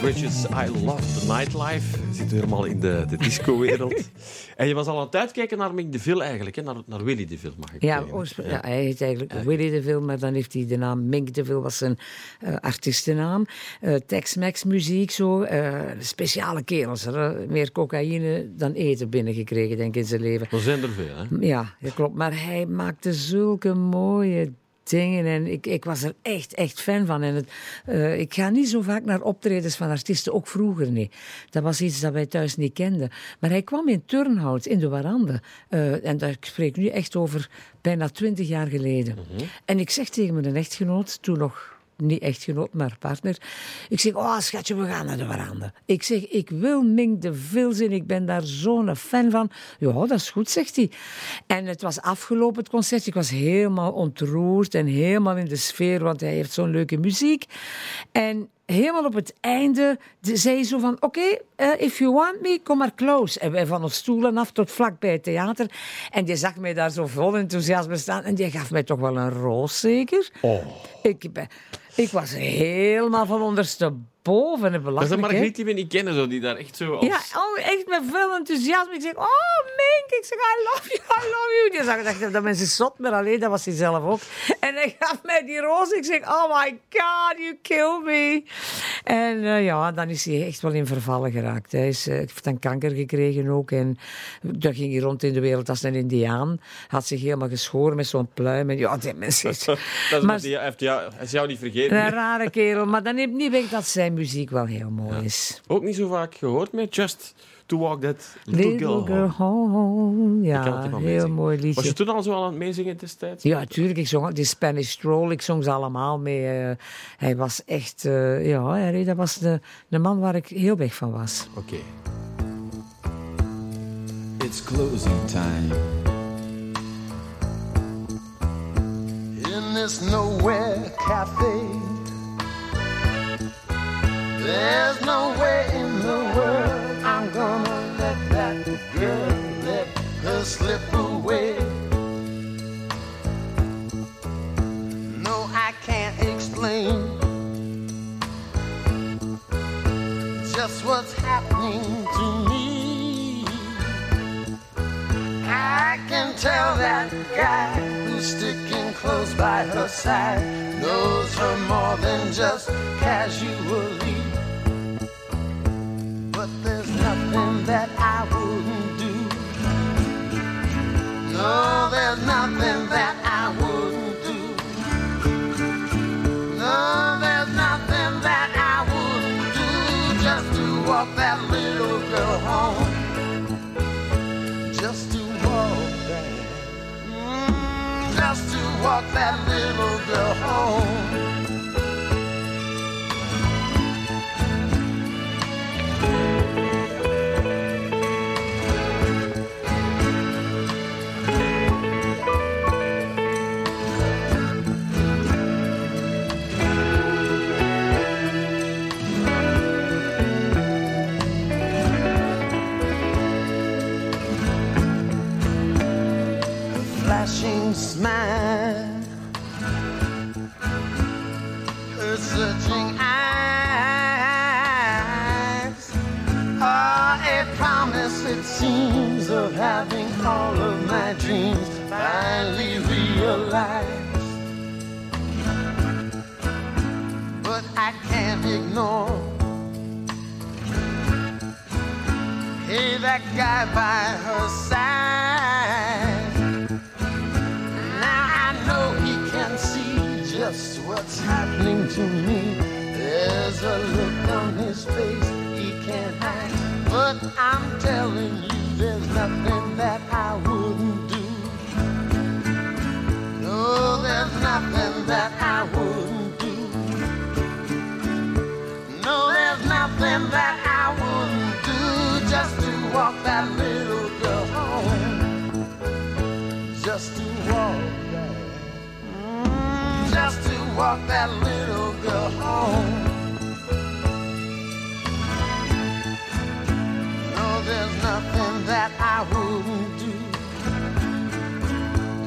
Bridges, I Love the Nightlife. Je zit helemaal in de, de disco-wereld. en je was al aan het uitkijken naar Mick de Ville eigenlijk, hè? Naar, naar Willy de Ville, mag ik Ja, zeggen. oorsp- ja, hij heet eigenlijk Willy de Ville, maar dan heeft hij de naam Mink de Ville, was zijn eh, artiestennaam. Eh Tex-Mex muziek, zo. eh, speciale kerels. hè. Meer cocaïne dan eten binnengekregen, denk ik, in zijn leven. Er zijn er veel, hè? Ja, dat klopt. Maar hij maakte zulke mooie dingen. En ik, ik was er echt, echt fan van. En het, eh, ik ga niet zo vaak naar optredens van artiesten, ook vroeger niet. Dat was iets dat wij thuis niet kenden. Maar hij kwam in Turnhout, in de Warande. Eh, en daar spreek ik nu echt over bijna twintig jaar geleden. En ik zeg tegen mijn echtgenoot, toen nog niet echtgenoot, maar partner. Ik zeg, oh schatje, we gaan naar de veranda. Ik zeg, ik wil Mink de Vil zien, ik ben daar zo'n fan van. Ja, dat is goed, zegt hij. En het was afgelopen, het concert. Ik was helemaal ontroerd en helemaal in de sfeer, want hij heeft zo'n leuke muziek. En helemaal op het einde de- zei hij zo van, oké, eh, if you want me, kom maar close. En wij van ons stoelen af tot vlak bij het theater. En die zag mij daar zo vol enthousiasme staan. En die gaf mij toch wel een roos, zeker? Oh. Ik, ben, ik was helemaal van ondersteboven. En Dat is belachelijk, hè? Margriet die we niet kennen, zo, die daar echt zo... Als... Ja, oh, echt met veel enthousiasme. Ik zeg, oh Mink, ik zeg, I love you, I love you. Die zag, dacht, dat mensen zot, maar alleen, dat was hij zelf ook. En hij gaf mij die roos. Ik zeg, oh my god, you kill me. En eh, ja, dan is hij echt wel in vervallen geraakt. Hij is, eh, heeft dan kanker gekregen ook. En dan ging hij rond in de wereld als een indiaan. Had zich helemaal geschoren met zo'n pluim. En ja, die mensen... Dat is Maar- die, heeft jou, is jou niet vergeten. Een rare kerel, maar dan neemt niet weg dat zijn muziek wel heel mooi is. Ook niet zo vaak gehoord met Just to Walk That Little, Little Girl Home. Ja, heel meezingen. mooi Was je liedje. toen al zo aan het meezingen destijds? Ja, tuurlijk. Ik zong die Spanish Stroll. Ik zong ze allemaal mee. eh, hij was echt... eh, ja, dat was de, de man waar ik heel weg van was. Oké. It's closing time. in this nowhere cafe. There's no way in the world I'm gonna let that girl let her slip away. No, I can't explain just what's happening to me. I can tell that guy who's sticking close by her side knows her more than just casually. There's nothing that I wouldn't do. No, there's nothing that I wouldn't do. No, there's nothing that I wouldn't do just to walk that little girl home just to walk that, mm, just to walk that little girl home. Flashing her searching eyes are a promise, it seems, of having all of my dreams finally realized. But I can't ignore. Hey, that guy by her side. To me. There's a look on his face he can't hide. But I'm telling you, there's nothing that I wouldn't do. No, there's nothing that I wouldn't do. No, there's nothing that I wouldn't do just to walk that little girl home just to walk that little girl home. No, there's nothing that I wouldn't do.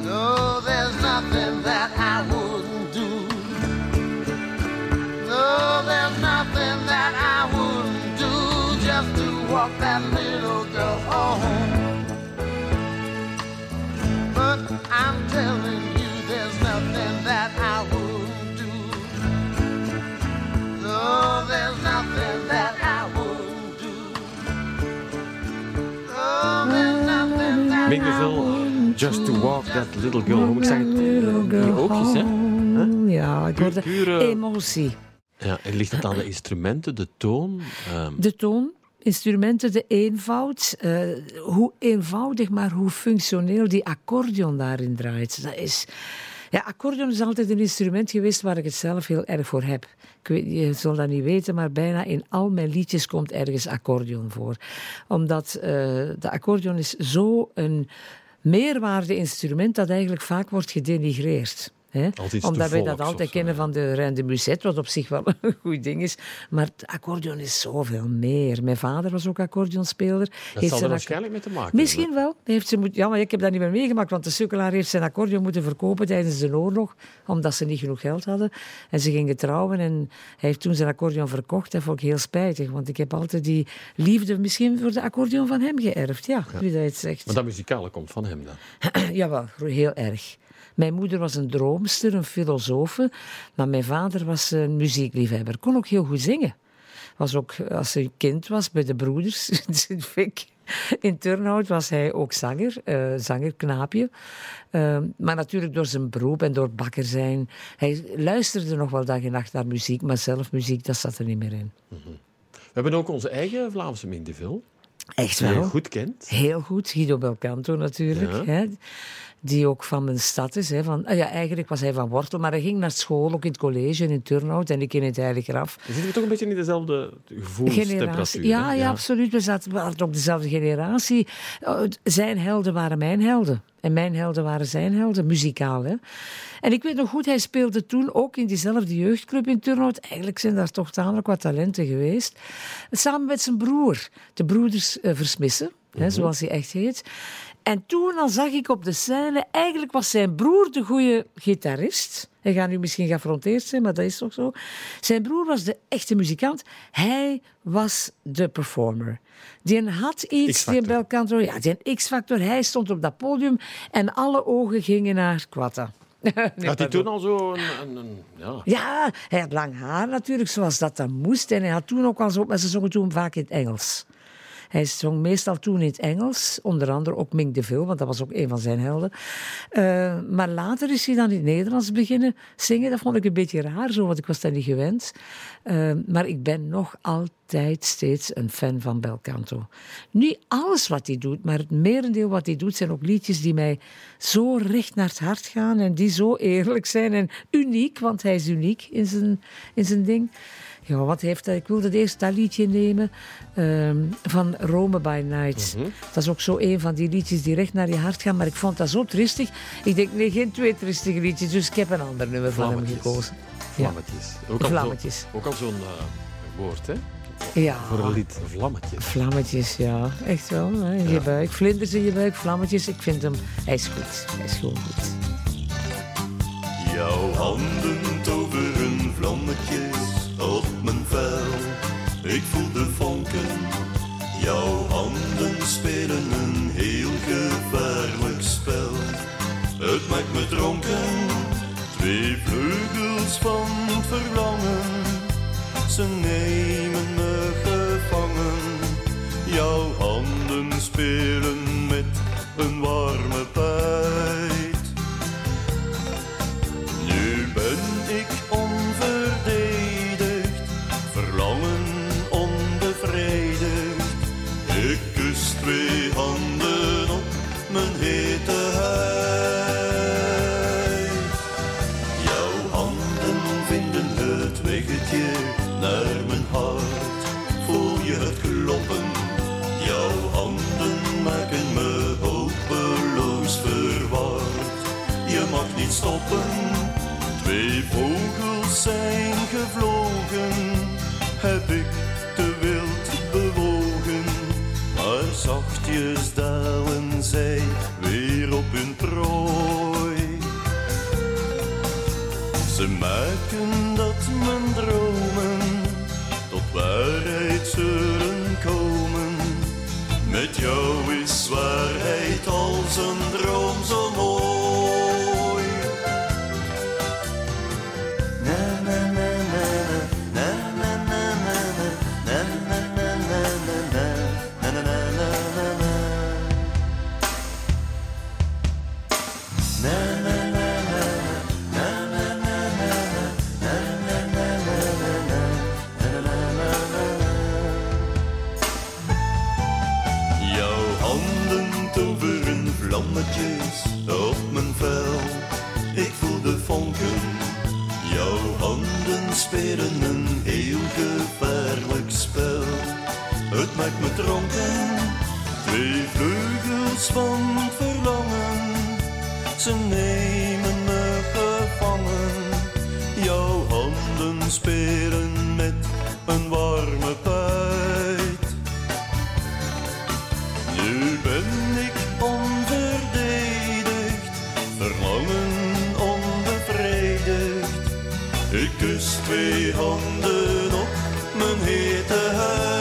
No, there's nothing that I wouldn't do. No, there's nothing that I wouldn't do just to walk that little girl home. But I'm telling you. Big Just to Walk That Little Girl Home. Ik zeg eh, die oogjes, hè? Ja, ik hoorde Pure... emotie. Ja, en ligt het aan de instrumenten, de toon? Ehm, de toon, instrumenten, de eenvoud. Eh, hoe eenvoudig, maar hoe functioneel die accordeon daarin draait. Dat is... Ja, accordeon is altijd een instrument geweest waar ik het zelf heel erg voor heb. Ik weet, je zult dat niet weten, maar bijna in al mijn liedjes komt ergens accordeon voor. Omdat eh, de accordeon is zo een meerwaarde-instrument dat eigenlijk vaak wordt gedenigreerd. Hè? Omdat wij dat altijd kennen van de Reine de Musette, wat op zich wel een goed ding is. Maar het accordeon is zoveel meer. Mijn vader was ook accordeonspeler. dat Heeft zal er waarschijnlijk mee te maken Misschien wel. Heeft ze moet... Ja, maar ik heb dat niet meer meegemaakt, want de sukkelaar heeft zijn accordeon moeten verkopen tijdens de oorlog, omdat ze niet genoeg geld hadden. En ze gingen trouwen en hij heeft toen zijn accordeon verkocht. Dat vond ik heel spijtig, want ik heb altijd die liefde misschien voor de accordeon van hem geërfd. Ja, wie dat het zegt. Maar dat muzikale komt van hem dan. Jawel, heel erg. Mijn moeder was een droomster, een filosofe, maar mijn vader was een muziekliefhebber. Kon ook heel goed zingen. Was ook, als hij kind was bij de broeders in Sint-Fik, in Turnhout, was hij ook zanger, eh zanger, knaapje. Eh, maar natuurlijk door zijn beroep en door bakker zijn. Hij luisterde nog wel dag en nacht naar muziek, maar zelf muziek, dat zat er niet meer in. We hebben ook onze eigen Vlaamse Mick DeVille, Echt die je wel. goed kent. Heel goed, Guido Belcanto natuurlijk. Ja. Hè, die ook van mijn stad is. Hè, van, ah ja, eigenlijk was hij van Wortel, maar hij ging naar school, ook in het college, in Turnhout en ik in het Graf. Dan zitten we toch een beetje in dezelfde gevoelstemperatuur. Ja, ja, absoluut. We zaten we hadden ook dezelfde generatie. Eh, Zijn helden waren mijn helden. En mijn helden waren zijn helden, muzikaal. Hè? En ik weet nog goed, hij speelde toen ook in diezelfde jeugdclub in Turnhout. Eigenlijk zijn daar toch tamelijk wat talenten geweest. Samen met zijn broer, de broeders eh, Versmissen, hè, zoals hij echt heet. En toen al zag ik op de scène, eigenlijk was zijn broer de goede gitarist. Hij gaat nu misschien geaffronteerd zijn, maar dat is toch zo. Zijn broer was de echte muzikant. Hij was de performer. Die had iets, die. Belcanto, ja, die een X-factor. Hij stond op dat podium en alle ogen gingen naar Quatta. Nee, Had hij toen al zo een... een, een- ja. Ja, hij had lang haar natuurlijk, zoals dat dan moest. En hij had toen ook al zo, maar ze zongen toen vaak in het Engels. Hij zong meestal toen in het Engels, onder andere ook Mink de Ville, want dat was ook een van zijn helden. Eh, maar later is hij dan in het Nederlands beginnen zingen. Dat vond ik een beetje raar, zo, want ik was dat niet gewend. Eh, maar ik ben nog altijd steeds een fan van Belcanto. Niet alles wat hij doet, maar het merendeel wat hij doet zijn ook liedjes die mij zo recht naar het hart gaan en die zo eerlijk zijn en uniek, want hij is uniek in zijn, in zijn ding. Ja, wat heeft hij? Ik wilde het eerst dat liedje nemen ehm, van Rome by Night. Dat is ook zo een van die liedjes die recht naar je hart gaan, maar ik vond dat zo tristig. Ik denk, nee, geen twee tristige liedjes, dus ik heb een ander nummer van hem gekozen. Vlammetjes. Ook al zo-. Ook al zo'n eh, woord, hè? Ja. Voor een lied. Vlammetjes. Vlammetjes, ja. Echt wel. Hè? In je buik. Vlinders in je buik, vlammetjes. Ik vind hem... Hij is goed. Hij is gewoon goed. Jouw handen toveren Ik voel de vonken. Jouw handen spelen een heel gevaarlijk spel. Het maakt me dronken. Twee vleugels van verlangen. Ze nemen me gevangen. Jouw handen spelen met een warme pijt. Nu ben van verlangen, ze nemen me gevangen. Jouw handen spelen met een warme puit. Nu ben ik onverdedigd, verlangen onbevredigd. Ik kus twee handen op mijn hete huid.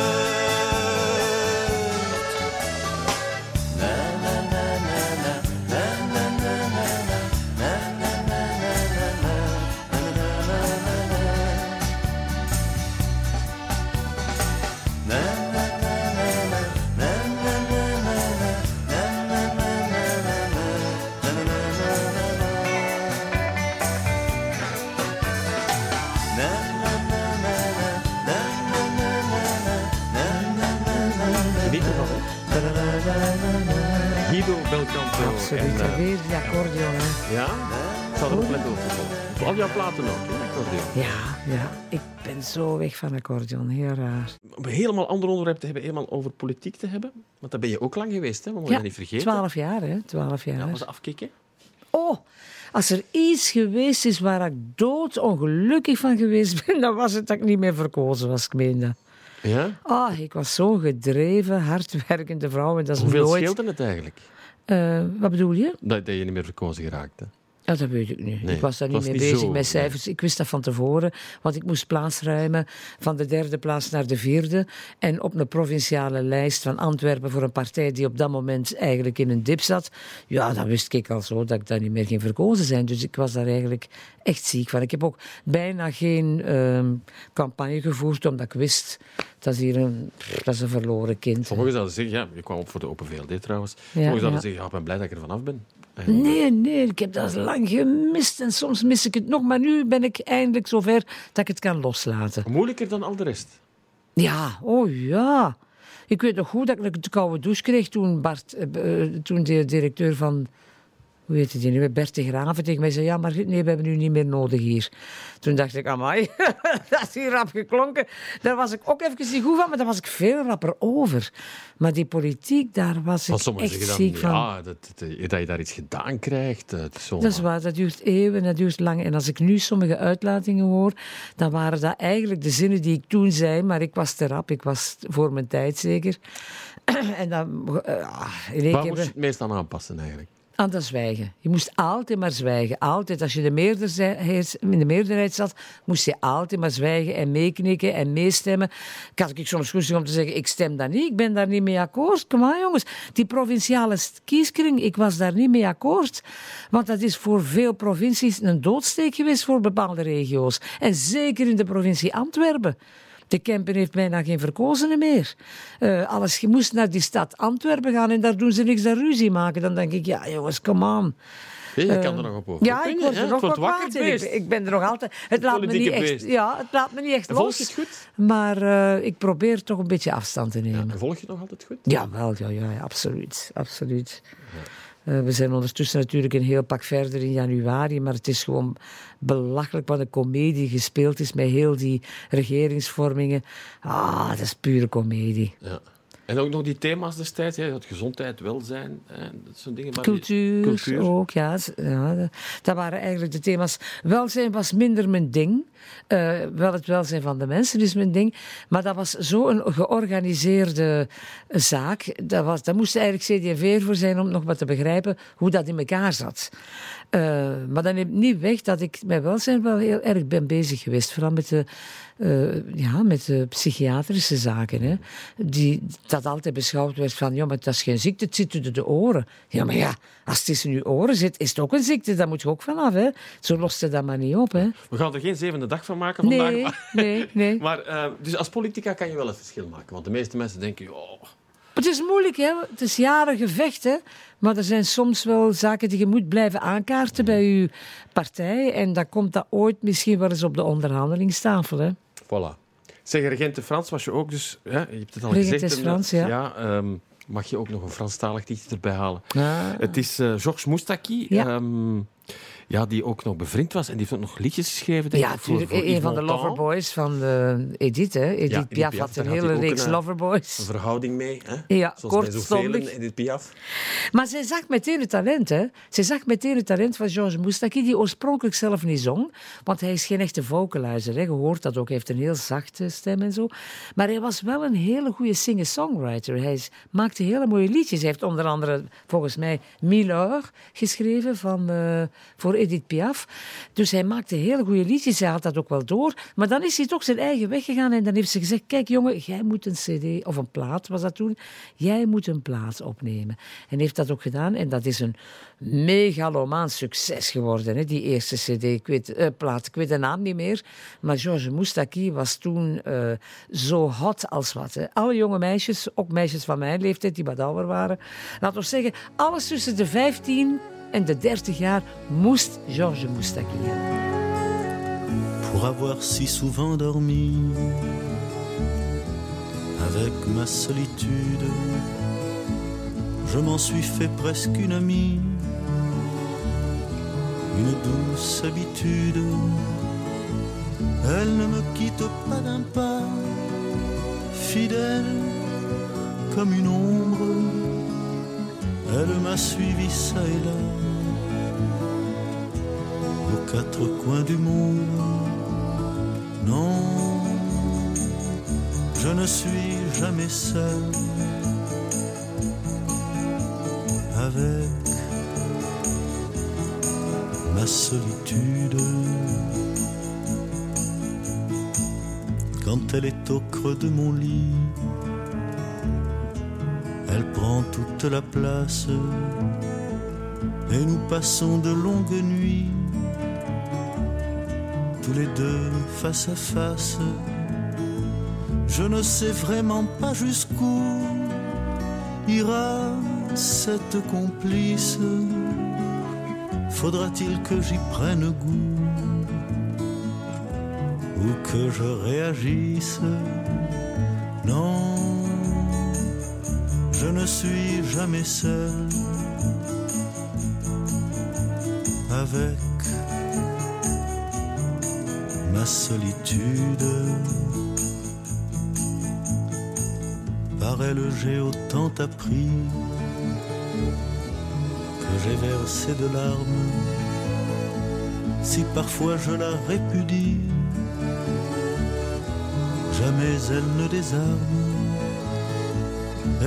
Belcanto. Absoluut. En, eh, Weer die accordeon, hè. ja? Ik zal er ook let over. Op al jouw platen ook, hè? accordeon. Ja, ja. Ik ben zo weg van accordeon. Heel raar. Om een helemaal ander onderwerp te hebben, helemaal over politiek te hebben. Want daar ben je ook lang geweest, hè? We Ja, dat niet vergeten. twaalf jaar, hè. Twaalf jaar. Ja, was dat afkicken? Oh, als er iets geweest is waar ik doodongelukkig van geweest ben, dan was het dat ik niet meer verkozen was, ik meen dat. Ja? Ah, ik was zo'n gedreven, hardwerkende vrouw. En dat is Hoeveel nooit... scheelde het eigenlijk? Eh, wat bedoel je? Dat, dat je niet meer verkozen geraakt, hè? Ja, dat weet ik. Nee, ik was daar niet mee niet bezig zo, met cijfers. Ik wist dat van tevoren, want ik moest plaatsruimen van de derde plaats naar de vierde. En op een provinciale lijst van Antwerpen voor een partij die op dat moment eigenlijk in een dip zat. Ja, dan wist ik al zo dat ik daar niet meer ging verkozen zijn. Dus ik was daar eigenlijk echt ziek van. Ik heb ook bijna geen ehm, campagne gevoerd, omdat ik wist dat is hier een, dat is een verloren kind. Sommigen zouden zeggen, ja, je kwam op voor de Open VLD trouwens. Ja, Sommigen zouden ja. zeggen, ja, ik ben blij dat ik er vanaf ben. Nee, nee, ik heb dat lang gemist en soms mis ik het nog. Maar nu ben ik eindelijk zover dat ik het kan loslaten. Moeilijker dan al de rest. Ja, oh ja. Ik weet nog goed dat ik de koude douche kreeg toen Bart, eh, eh, toen de directeur van, hoe heet die nu, Bert de Graven tegen mij zei, ja, maar nee, we hebben u niet meer nodig hier. Toen dacht ik, amai, dat is hier rap geklonken. Daar was ik ook even niet goed van, maar daar was ik veel rapper over. Maar die politiek, daar was ik sommigen echt zeggen dan, ziek van. ja, dat, dat, dat je daar iets gedaan krijgt. Dat is waar, dat duurt eeuwen, dat duurt lang. En als ik nu sommige uitlatingen hoor, dan waren dat eigenlijk de zinnen die ik toen zei, maar ik was te rap, ik was voor mijn tijd zeker. En dan, eh, in Waar moet je het meest aan aanpassen eigenlijk? Aan zwijgen. Je moest altijd maar zwijgen. Altijd. Als je de meerderheid, in de meerderheid zat, moest je altijd maar zwijgen en meeknikken en meestemmen. Ik had ik soms goed om te zeggen, ik stem daar niet, ik ben daar niet mee akkoord. Kom aan jongens, die provinciale kieskring, ik was daar niet mee akkoord. Want dat is voor veel provincies een doodsteek geweest voor bepaalde regio's. En zeker in de provincie Antwerpen. De Kempen heeft bijna geen verkozenen meer. Eh, alles, je moest naar die stad Antwerpen gaan en daar doen ze niks, daar ruzie maken. Dan denk ik, ja jongens, come on. Ja, je kan er nog op over. Ja, ik word Ja, er nog wat wakker. Ik, ik ben er nog altijd... Het laat, me niet echt, ja, het laat me niet echt En volg los. je het goed? Maar eh, ik probeer toch een beetje afstand te nemen. En volg je het nog altijd goed? Ja, wel, ja, ja, ja, absoluut. absoluut. Eh, we zijn ondertussen natuurlijk een heel pak verder in januari, maar het is gewoon belachelijk wat een komedie gespeeld is met heel die regeringsvormingen. Ah, dat is pure komedie. Ja. En ook nog die thema's destijds, hè, dat gezondheid, welzijn, en dat soort dingen. maar die- Cultuur, cultuur. ook, ja. Dat- waren eigenlijk de thema's. Welzijn was minder mijn ding. Eh, wel het welzijn van de mensen is mijn ding. Maar dat was zo'n georganiseerde zaak. Dat was, daar moest eigenlijk CD4 voor zijn om nog wat te begrijpen hoe dat in elkaar zat. Eh, maar dat neemt niet weg dat ik met welzijn wel heel erg ben bezig geweest. Vooral met de, eh, ja, met de psychiatrische zaken. Hè. Die, dat altijd beschouwd werd van, ja, maar dat is geen ziekte, het zit tussen de oren. Ja, maar ja, als het tussen je oren zit, is het ook een ziekte. Daar moet je ook vanaf, hè. Zo lost het dat maar niet op, hè. We gaan er geen zevende dag van maken vandaag. Nee, nee, nee. Maar, eh, dus als politica kan je wel het verschil maken. Want de meeste mensen denken, oh, Het is moeilijk, hè. Het is jaren gevecht, hè. Maar er zijn soms wel zaken die je moet blijven aankaarten bij je partij. En dan komt dat ooit misschien wel eens op de onderhandelingstafel, hè. voilà. Zeg, regente Frans was je ook dus... Ja, je hebt het al Regentes gezegd. Frans, ja. ja ehm, mag je ook nog een Franstalig dichter erbij halen. Ah. Het is eh Georges Moustaki. Ja. Ehm, Ja, die ook nog bevriend was en die heeft ook nog liedjes geschreven. Denk Ja, natuurlijk. Een van de. Loverboys van eh, Edith. Hè. Edith Edith Piaf had een hele reeks een, eh, Loverboys. Een verhouding mee. Hè? Ja, Zoals kortstondig. in het Piaf. Maar zij zag meteen het talent, hè. Zij zag meteen het talent van Georges Moustaki, die oorspronkelijk zelf niet zong. Want hij is geen echte vocalizer, hè. Je hoort dat ook. Hij heeft een heel zachte stem en zo. Maar hij was wel een hele goede singer-songwriter. Hij is- maakte hele mooie liedjes. Hij heeft onder andere, volgens mij, Miller geschreven van, eh, voor Edith Piaf. Dus hij maakte hele goede liedjes. Hij had dat ook wel door. Maar dan is hij toch zijn eigen weg gegaan en dan heeft ze gezegd: Kijk, jongen, jij moet een CD of een plaat, was dat toen. Jij moet een plaat opnemen. En heeft dat ook gedaan. En dat is een megalomaan succes geworden, hè, die eerste CD. Ik weet, eh, plaat, ik weet de naam niet meer. Maar Georges Moustaki was toen eh, zo hot als wat. Hè. Alle jonge meisjes, ook meisjes van mijn leeftijd, die wat ouder waren. Laten we zeggen, alles tussen de 15 en de 30 jaar moest Georges Moustaki pour avoir si souvent dormi avec ma solitude. Je m'en suis fait presque une amie, une douce habitude. Elle ne me quitte pas d'un pas, fidèle comme une ombre. Elle m'a suivi ça et là, aux quatre coins du monde. Non, je ne suis jamais seul avec ma solitude. Quand elle est au creux de mon lit, elle prend toute la place et nous passons de longues nuits tous les deux face à face. Je ne sais vraiment pas jusqu'où ira cette complice. Faudra-t-il que j'y prenne goût ou que je réagisse? Non, je ne suis jamais seul avec ma solitude. Par elle j'ai autant appris que j'ai versé de larmes. Si parfois je la répudie, jamais elle ne désarme.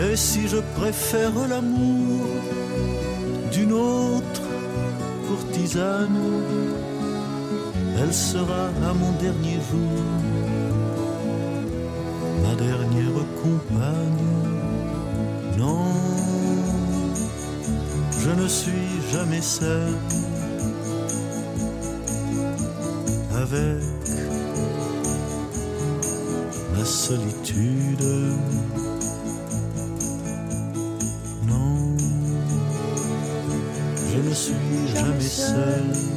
Et si je préfère l'amour d'une autre courtisane, elle sera à mon dernier jour ma dernière compagne. Non, je ne suis jamais seul avec ma solitude. Non, je ne suis jamais seul.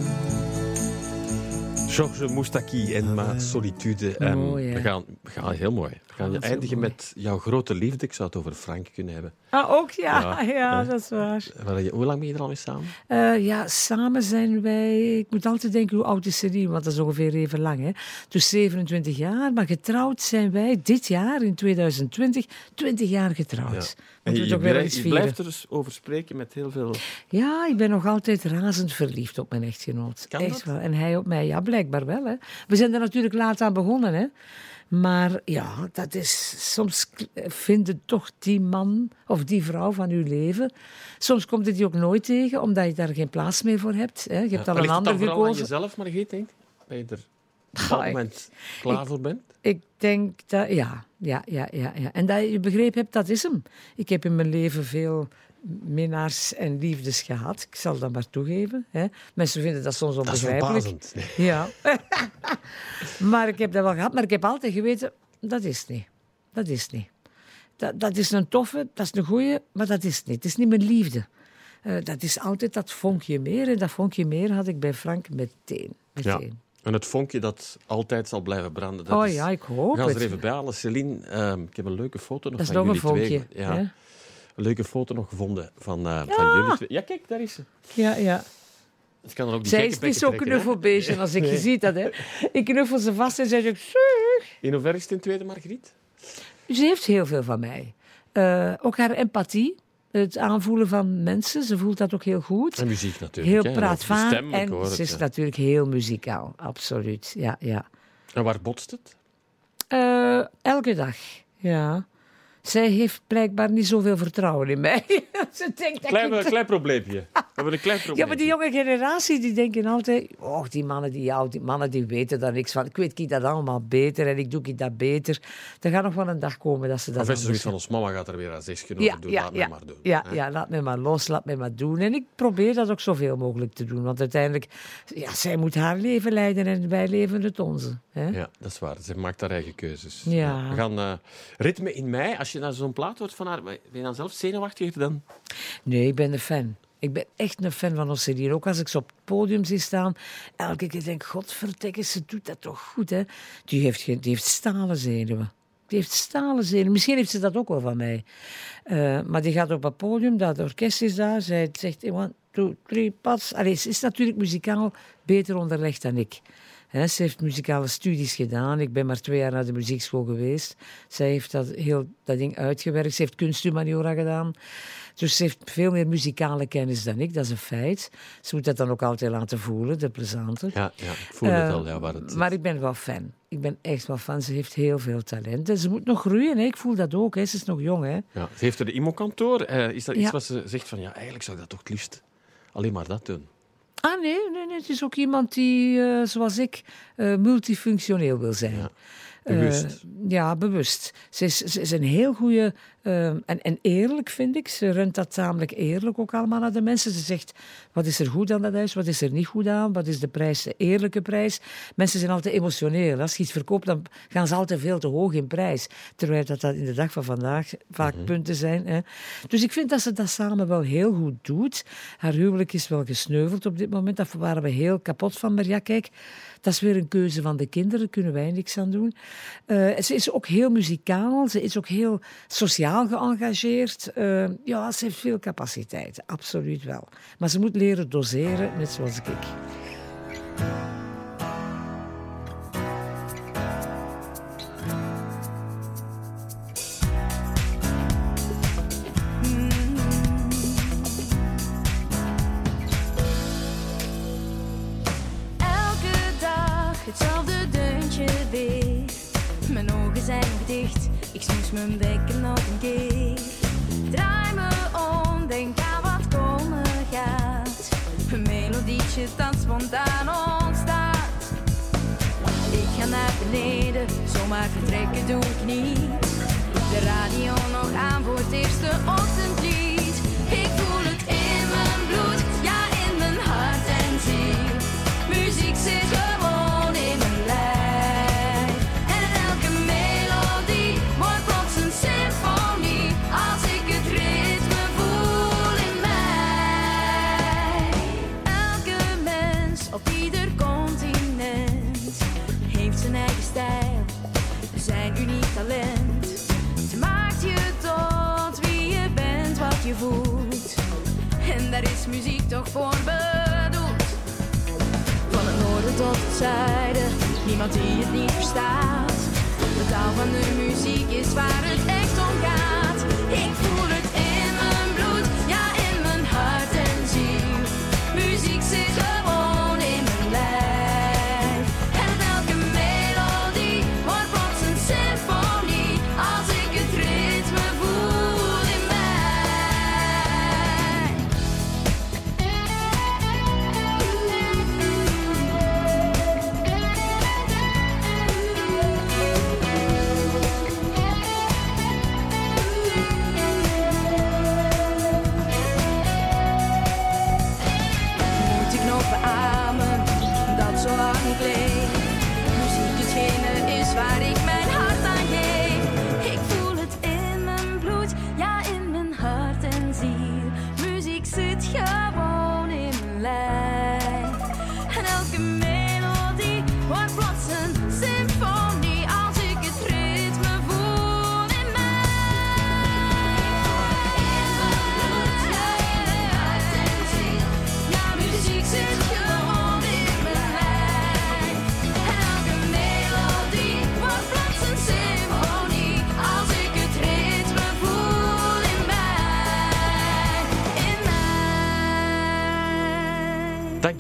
Georges Moustaki en Ma Solitude. Ehm, Mooi, we, gaan, we gaan heel mooi. We gaan eindigen mooi. met jouw grote liefde. Ik zou het over Frank kunnen hebben. Ah, ook ja. Ja, dat is waar. Waar je- Hoe lang ben je er al mee samen? Eh, ja, samen zijn wij... Ik moet altijd denken, hoe oud is Celine? Want dat is ongeveer even lang, hè. Dus 27 jaar. Maar getrouwd zijn wij dit jaar, in 2020, 20 jaar getrouwd. Je, blijft- je er dus over spreken met heel veel... Ja, ik ben nog altijd razend verliefd op mijn echtgenoot. Kan Echt dat? wel. En hij op mij, ja, blijkbaar wel. Hè. We zijn er natuurlijk laat aan begonnen, hè. Maar ja, dat is... Soms vinden toch die man of die vrouw van uw leven... Soms komt het die ook nooit tegen, omdat je daar geen plaats meer voor hebt. Hè. Je hebt al een ander vooral aan gekozen. jezelf, Margriet, denk ik? Dat je er dat moment klaar voor bent? Ik denk dat, ja, ja, ja, ja, ja. En dat je begrepen hebt, dat is hem. Ik heb in mijn leven veel minnaars en liefdes gehad. Ik zal dat maar toegeven. Hè. Mensen vinden dat soms Dat is onbegrijpelijk. verbazend. Nee. Ja. maar ik heb dat wel gehad. Maar ik heb altijd geweten, dat is niet. Dat is niet. Dat, dat is een toffe, dat is een goeie, maar dat is niet. Het is niet mijn liefde. Eh, dat is altijd dat vonkje meer. En dat vonkje meer had ik bij Frank meteen. Ja. En het vonkje dat altijd zal blijven branden. Dat Oh ja, ik hoop het. er even bij halen. Celine, ehm, ik heb een leuke foto nog Dat is van nog een jullie twee. vonkje. Ja, een leuke foto nog gevonden van, eh, van jullie twee. Ja, kijk, daar is ze. Ja, ja. Het kan er ook die Zij is niet zo'n hè? knuffelbeestje als ik je ziet dat. Hè. Ik knuffel ze vast en zij zegt... "Zeg." In hoeverre is het een tweede Margriet? Ze heeft heel veel van mij. Eh, ook haar empathie, het aanvoelen van mensen. Ze voelt dat ook heel goed. En muziek natuurlijk. Heel praatvaar. En hoor het, ze is ja. natuurlijk heel muzikaal. Absoluut. Ja, ja. En waar botst het? Eh, elke dag, ja. Zij heeft blijkbaar niet zoveel vertrouwen in mij. ze denkt dat Klein, ik... klein probleempje. We hebben een klein probleempje. Ja, maar die jonge generatie die denken altijd... Oh, die mannen die, oud, die mannen die weten daar niks van. Ik weet ik dat allemaal beter en ik doe ik dat beter. Er gaat nog wel een dag komen dat ze dat Of is zoiets van, ons mama gaat er weer aan zes ja, doen, ja, laat ja, mij maar doen. Ja, hè. ja, laat me maar los, laat me maar doen. En ik probeer dat ook zoveel mogelijk te doen. Want uiteindelijk, ja, zij moet haar leven leiden en wij leven het onze. Hè? Ja, dat is waar. Ze maakt haar eigen keuzes. Ja. We gaan eh, ritme in mei. Als je naar zo'n plaat hoort van haar, ben je dan zelf zenuwachtiger dan? Nee, ik ben een fan. Ik ben echt een fan van Osselier. Ook als ik ze op het podium zie staan, elke keer denk ik, godverdikke, ze doet dat toch goed, hè. Die heeft, die heeft stalen zenuwen. Die heeft stalen zenuwen. Misschien heeft ze dat ook wel van mij. Eh, maar die gaat op het podium, dat orkest is daar. Zij zegt, one, two, three, pas. Allee, ze is natuurlijk muzikaal beter onderlegd dan ik. Ze heeft muzikale studies gedaan. Ik ben maar twee jaar naar de muziekschool geweest. Zij heeft dat, heel, dat ding uitgewerkt. Ze heeft kunsthumaniora gedaan. Dus ze heeft veel meer muzikale kennis dan ik, dat is een feit. Ze moet dat dan ook altijd laten voelen, de plezante. Ja, ja ik voel het Eh, al. Ja, waar het Maar ik ben wel fan. Ik ben echt wel fan. Ze heeft heel veel talent. En ze moet nog groeien, hè. ik voel dat ook. Hè. Ze is nog jong. Hè. ja. Ze heeft er de IMO-kantoor. Eh, is dat iets Ja. wat ze zegt van, ja, eigenlijk zou ik dat toch het liefst alleen maar dat doen? Ah nee, nee, nee, het is ook iemand die, eh, zoals ik, eh, multifunctioneel wil zijn. Bewust. Eh, ja, bewust. Ze is, ze is een heel goede en, en eerlijk, vind ik. Ze runt dat tamelijk eerlijk ook allemaal naar de mensen. Ze zegt, wat is er goed aan dat huis, wat is er niet goed aan, wat is de prijs, de eerlijke prijs. Mensen zijn altijd emotioneel. Als je iets verkoopt, dan gaan ze altijd veel te hoog in prijs. Terwijl dat, dat in de dag van vandaag vaak punten zijn. Hè. Dus ik vind dat ze dat samen wel heel goed doet. Haar huwelijk is wel gesneuveld op dit moment. Daar waren we heel kapot van. Maar ja, kijk, dat is weer een keuze van de kinderen. Daar kunnen wij niks aan doen. Eh, ze is ook heel muzikaal. Ze is ook heel sociaal geëngageerd. Eh, ja, ze heeft veel capaciteit. Absoluut wel. Maar ze moet leren doseren, net zoals ik. Mijn bekken nog een keer. Draai me om, denk aan wat komen gaat. Een melodietje dat spontaan ontstaat. Ik ga naar beneden, zomaar vertrekken doe ik niet. De radio nog aan voor het eerste ochtendlied. Muziek toch voor bedoeld. Van het noorden tot het zuiden, niemand die het niet verstaat. De taal van de muziek is waar het echt om gaat. Ik voel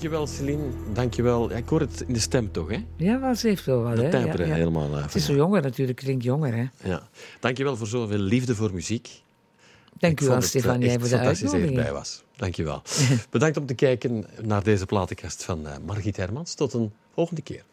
Dankjewel, Celine. Dankjewel. Ja, ik hoor het in de stem toch, hè? Ja, wel, ze heeft wel wat. Hè. ja, ja. helemaal. eh, Het is zo jonger natuurlijk, klinkt jonger. Hè. Ja. Dankjewel voor zoveel liefde voor muziek. Dank Ik u wel, vond het, eh, Stefan, jij voor de fantastisch dat je erbij was. Dankjewel. Bedankt om te kijken naar deze platenkast van eh, Margriet Hermans. Tot een volgende keer.